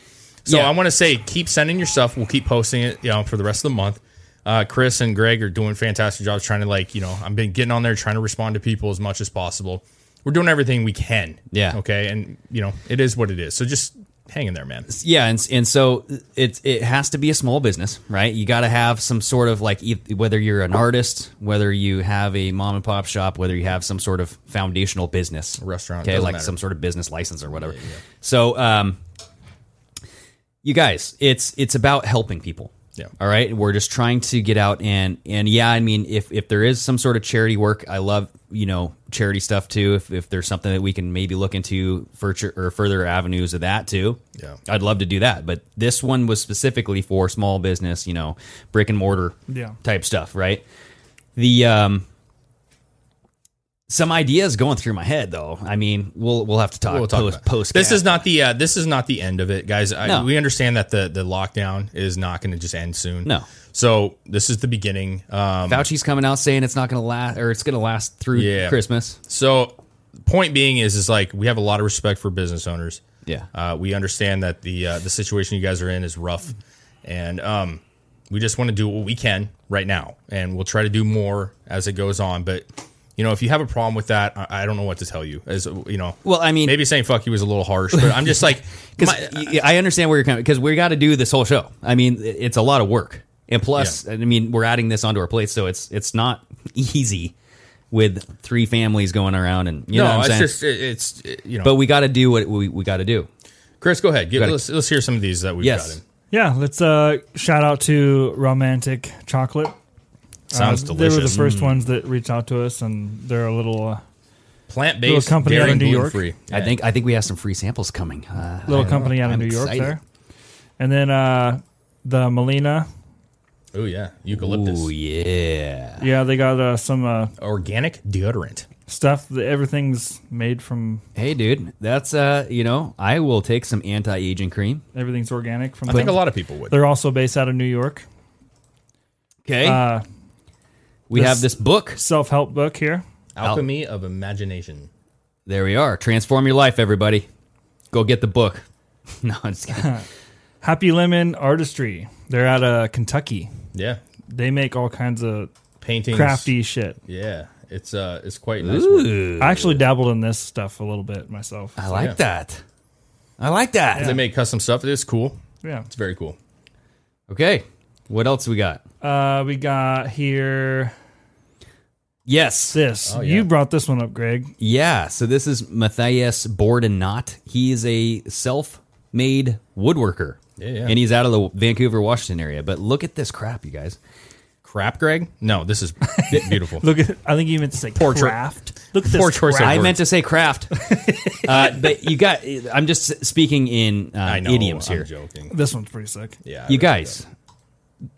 So Yeah. I want to say, keep sending your stuff. We'll keep posting it, you know, for the rest of the month. Uh, Chris and Greg are doing fantastic jobs trying to like, you know, I've been getting on there trying to respond to people as much as possible. We're doing everything we can. Yeah. Okay. And you know, it is what it is. So just hang in there, man. Yeah, and and so it it has to be a small business, right? You got to have some sort of like whether you're an artist, whether you have a mom and pop shop, whether you have some sort of foundational business, restaurant, okay, like matter. some sort of business license or whatever. So, um, you guys, it's it's about helping people. Yeah. All right. We're just trying to get out and and yeah, I mean, if if there is some sort of charity work, I love you know charity stuff too. If if there's something that we can maybe look into for or further avenues of that too, Yeah. I'd love to do that. But this one was specifically for small business, you know, brick and mortar Yeah. type stuff, right? The um. Some ideas going through my head, though. I mean, we'll we'll have to talk, We'll talk post, post This is not the uh, this is not the end of it, guys. I, No. We understand that the the lockdown is not going to just end soon. No. So this is the beginning. Um, Fauci's coming out saying it's not going to last, or it's going to last through Yeah. Christmas. So, point being is, is like we have a lot of respect for business owners. Yeah. Uh, we understand that the uh, the situation you guys are in is rough, and um, we just want to do what we can right now, and we'll try to do more as it goes on. But you know, if you have a problem with that, I, I don't know what to tell you. As you know, Well, I mean, maybe saying "fuck you" was a little harsh, but I'm just like, because my- I understand where you're coming because we got to do this whole show. I mean, it's a lot of work, and plus, I mean, we're adding this onto our plate, so it's it's not easy with three families going around, and you no, know what I'm it's saying. just it, it's it- you know. but we got to do what we, we got to do. Chris, go ahead. Give, Gotta- let's let's hear some of these that we've Yes. got in. Yeah, let's uh, shout out to Romantic Chocolate. Sounds uh, They were the first Mm. ones that reached out to us, and they're a little uh, plant based company out dairy, of New York. free. I think I think we have some free samples coming. Uh, little I- company out of I'm New York there. And then uh, the Melina, Oh yeah, eucalyptus, Oh yeah. yeah, they got uh, some uh, organic deodorant. stuff. That everything's made from Hey, dude, that's uh, you know, I will take some anti-aging cream. everything's organic from. I think a lot of people would. They're also based out of New York. Okay, Uh, we this- have this book. self help book here. Alchemy of imagination. There we are. Transform your life, everybody. Go get the book. no, I'm just kidding. Happy Lemon Artistry. They're out of Kentucky. Yeah, They make all kinds of paintings. crafty shit. Yeah, it's uh, it's quite nice. work. Ooh, I actually dabbled in this stuff a little bit myself. I like yeah. that. I like that. They make custom stuff. It's cool. Yeah. It's very cool. Okay, what else we got? Uh, we got here Yes, this. Oh, yeah. You brought this one up, Greg. yeah. So this is Matthias Board and Knot. He is a self-made woodworker. Yeah, yeah. And he's out of the Vancouver, Washington area. But look at this crap, you guys. Crap, Greg? No, this is beautiful. Look at. I think you meant to say Poor cho- craft. Look at this. poor choice of craft. I meant to say craft. uh, but you got. I'm just speaking in uh, I know. idioms I'm here. joking. This one's pretty sick. Yeah, I You really guys,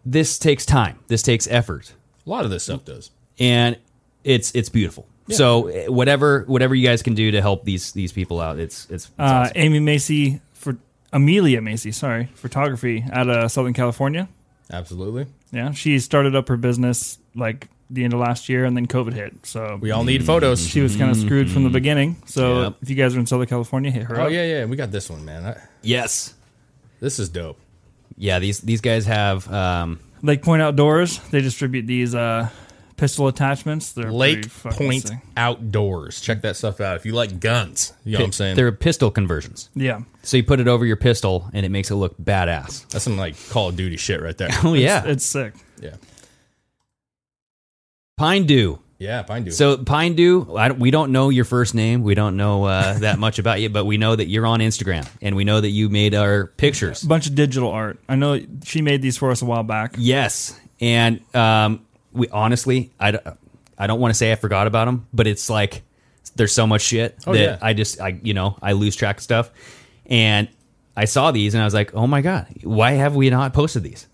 this takes time. This takes effort, A lot of this stuff does. and it's it's beautiful. So eh, whatever whatever you guys can do to help these these people out, it's it's, it's Uh, awesome. Amy Macy for Amelia Macy, sorry, photography out of Southern California. Absolutely. Yeah, she started up her business like the end of last year, and then COVID hit. So We all need photos. she was kind of screwed from the beginning. So Yep. if you guys are in Southern California, hit her Oh up. yeah, yeah. We got this one, man. I- yes, this is dope. yeah. These these guys have um, Lake Point Outdoors, they distribute these uh, pistol attachments. They're Lake Point sick. Outdoors. Check that stuff out if you like guns. You know what I'm saying? they're pistol conversions. Yeah, So you put it over your pistol, and it makes it look badass. That's some like Call of Duty shit right there. Oh yeah, it's sick. yeah. Pine Dew. Yeah, Pine Dew. So Pine Dew, I don't, we don't know your first name. We don't know uh, that much about you, but we know that you're on Instagram, and we know that you made our pictures. A bunch of digital art. I know she made these for us a while back. Yes, and um, we honestly, I, don't- I don't want to say I forgot about them, but it's like there's so much shit Oh, that yeah. I just I you know I lose track of stuff, and I saw these and I was like, oh my god, why have we not posted these?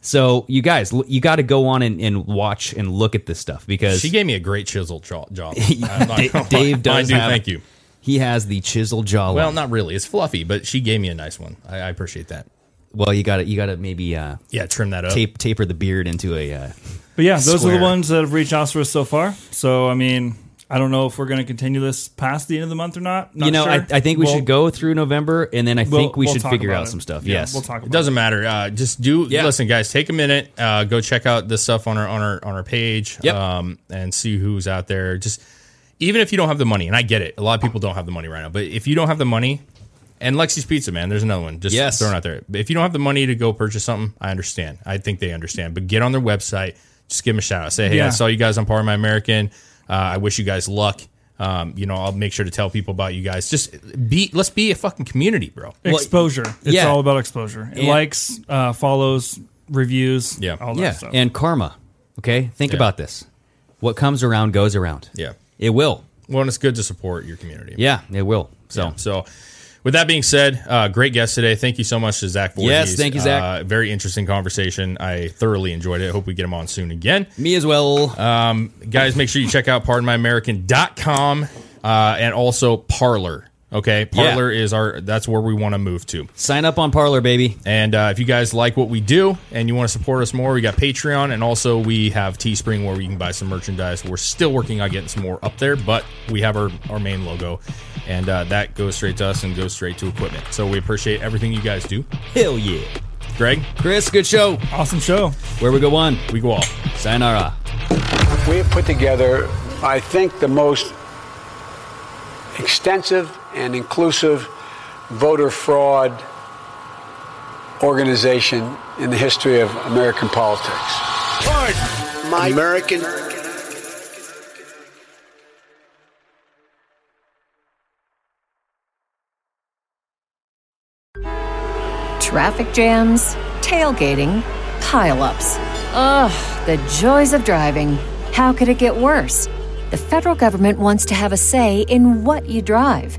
So you guys, you got to go on and, and watch and look at this stuff because she gave me a great chisel jaw. job. I'm not Da- Dave does Dew, have- thank you. he has the chisel jawline. Well, not really. It's fluffy, but she gave me a nice one. I, I appreciate that. Well, you got to you got to maybe uh, Yeah, trim that up. tape taper the beard into a. Uh, But yeah, those are the ones that have reached out to us so far. So I mean, I don't know if we're going to continue this past the end of the month or not. Not you know, sure. I, I think we We'll- should go through November, and then I we'll- think we we'll should figure out it. some stuff. Yeah, yes, we'll talk. About It doesn't matter. Uh, just do Yeah. listen, guys. Take a minute. Uh, go check out the stuff on our on our on our page. Yep. Um, and see who's out there. Just even if you don't have the money, and I get it, a lot of people don't have the money right now. But if you don't have the money, and Lexi's Pizza, man, there's another one. Just Yes. throwing out there. If you don't have the money to go purchase something, I understand. I think they understand. But get on their website. Just give them a shout out. Say, hey, I saw you guys on Pardon My American. Uh, I wish you guys luck. Um, you know, I'll make sure to tell people about you guys. Just be, let's be a fucking community, bro. exposure. It's yeah. all about exposure. And- likes, uh, follows, reviews. Yeah. all that yeah, stuff. and karma. Okay, think Yeah. about this. What comes around goes around. Yeah. It will. Well, and it's good to support your community. Yeah, it will. So, So, with that being said, uh, great guest today. Thank you so much to Zach Vorhies. Yes, thank you, Zach. Uh, very interesting conversation. I thoroughly enjoyed it. Hope we get him on soon again. me as well. Um, guys, make sure you check out pardonmyamerican.com uh, and also Parler. Okay, Parler is our that's where we want to move to. Sign up on Parler, baby. And uh, if you guys like what we do and you want to support us more, we got Patreon and also we have Teespring where you can buy some merchandise. We're still working on getting some more up there, but we have our, our main logo and uh, that goes straight to us and goes straight to equipment. So we appreciate everything you guys do. Hell yeah. Greg, Chris, good show. awesome show. Where we go one. we go all. Sayonara. We have put together, I think, the most extensive and inclusive voter fraud organization in the history of American politics. Pardon my American. Traffic jams, tailgating, pileups. Ugh, the joys of driving. How could it get worse? The federal government wants to have a say in what you drive.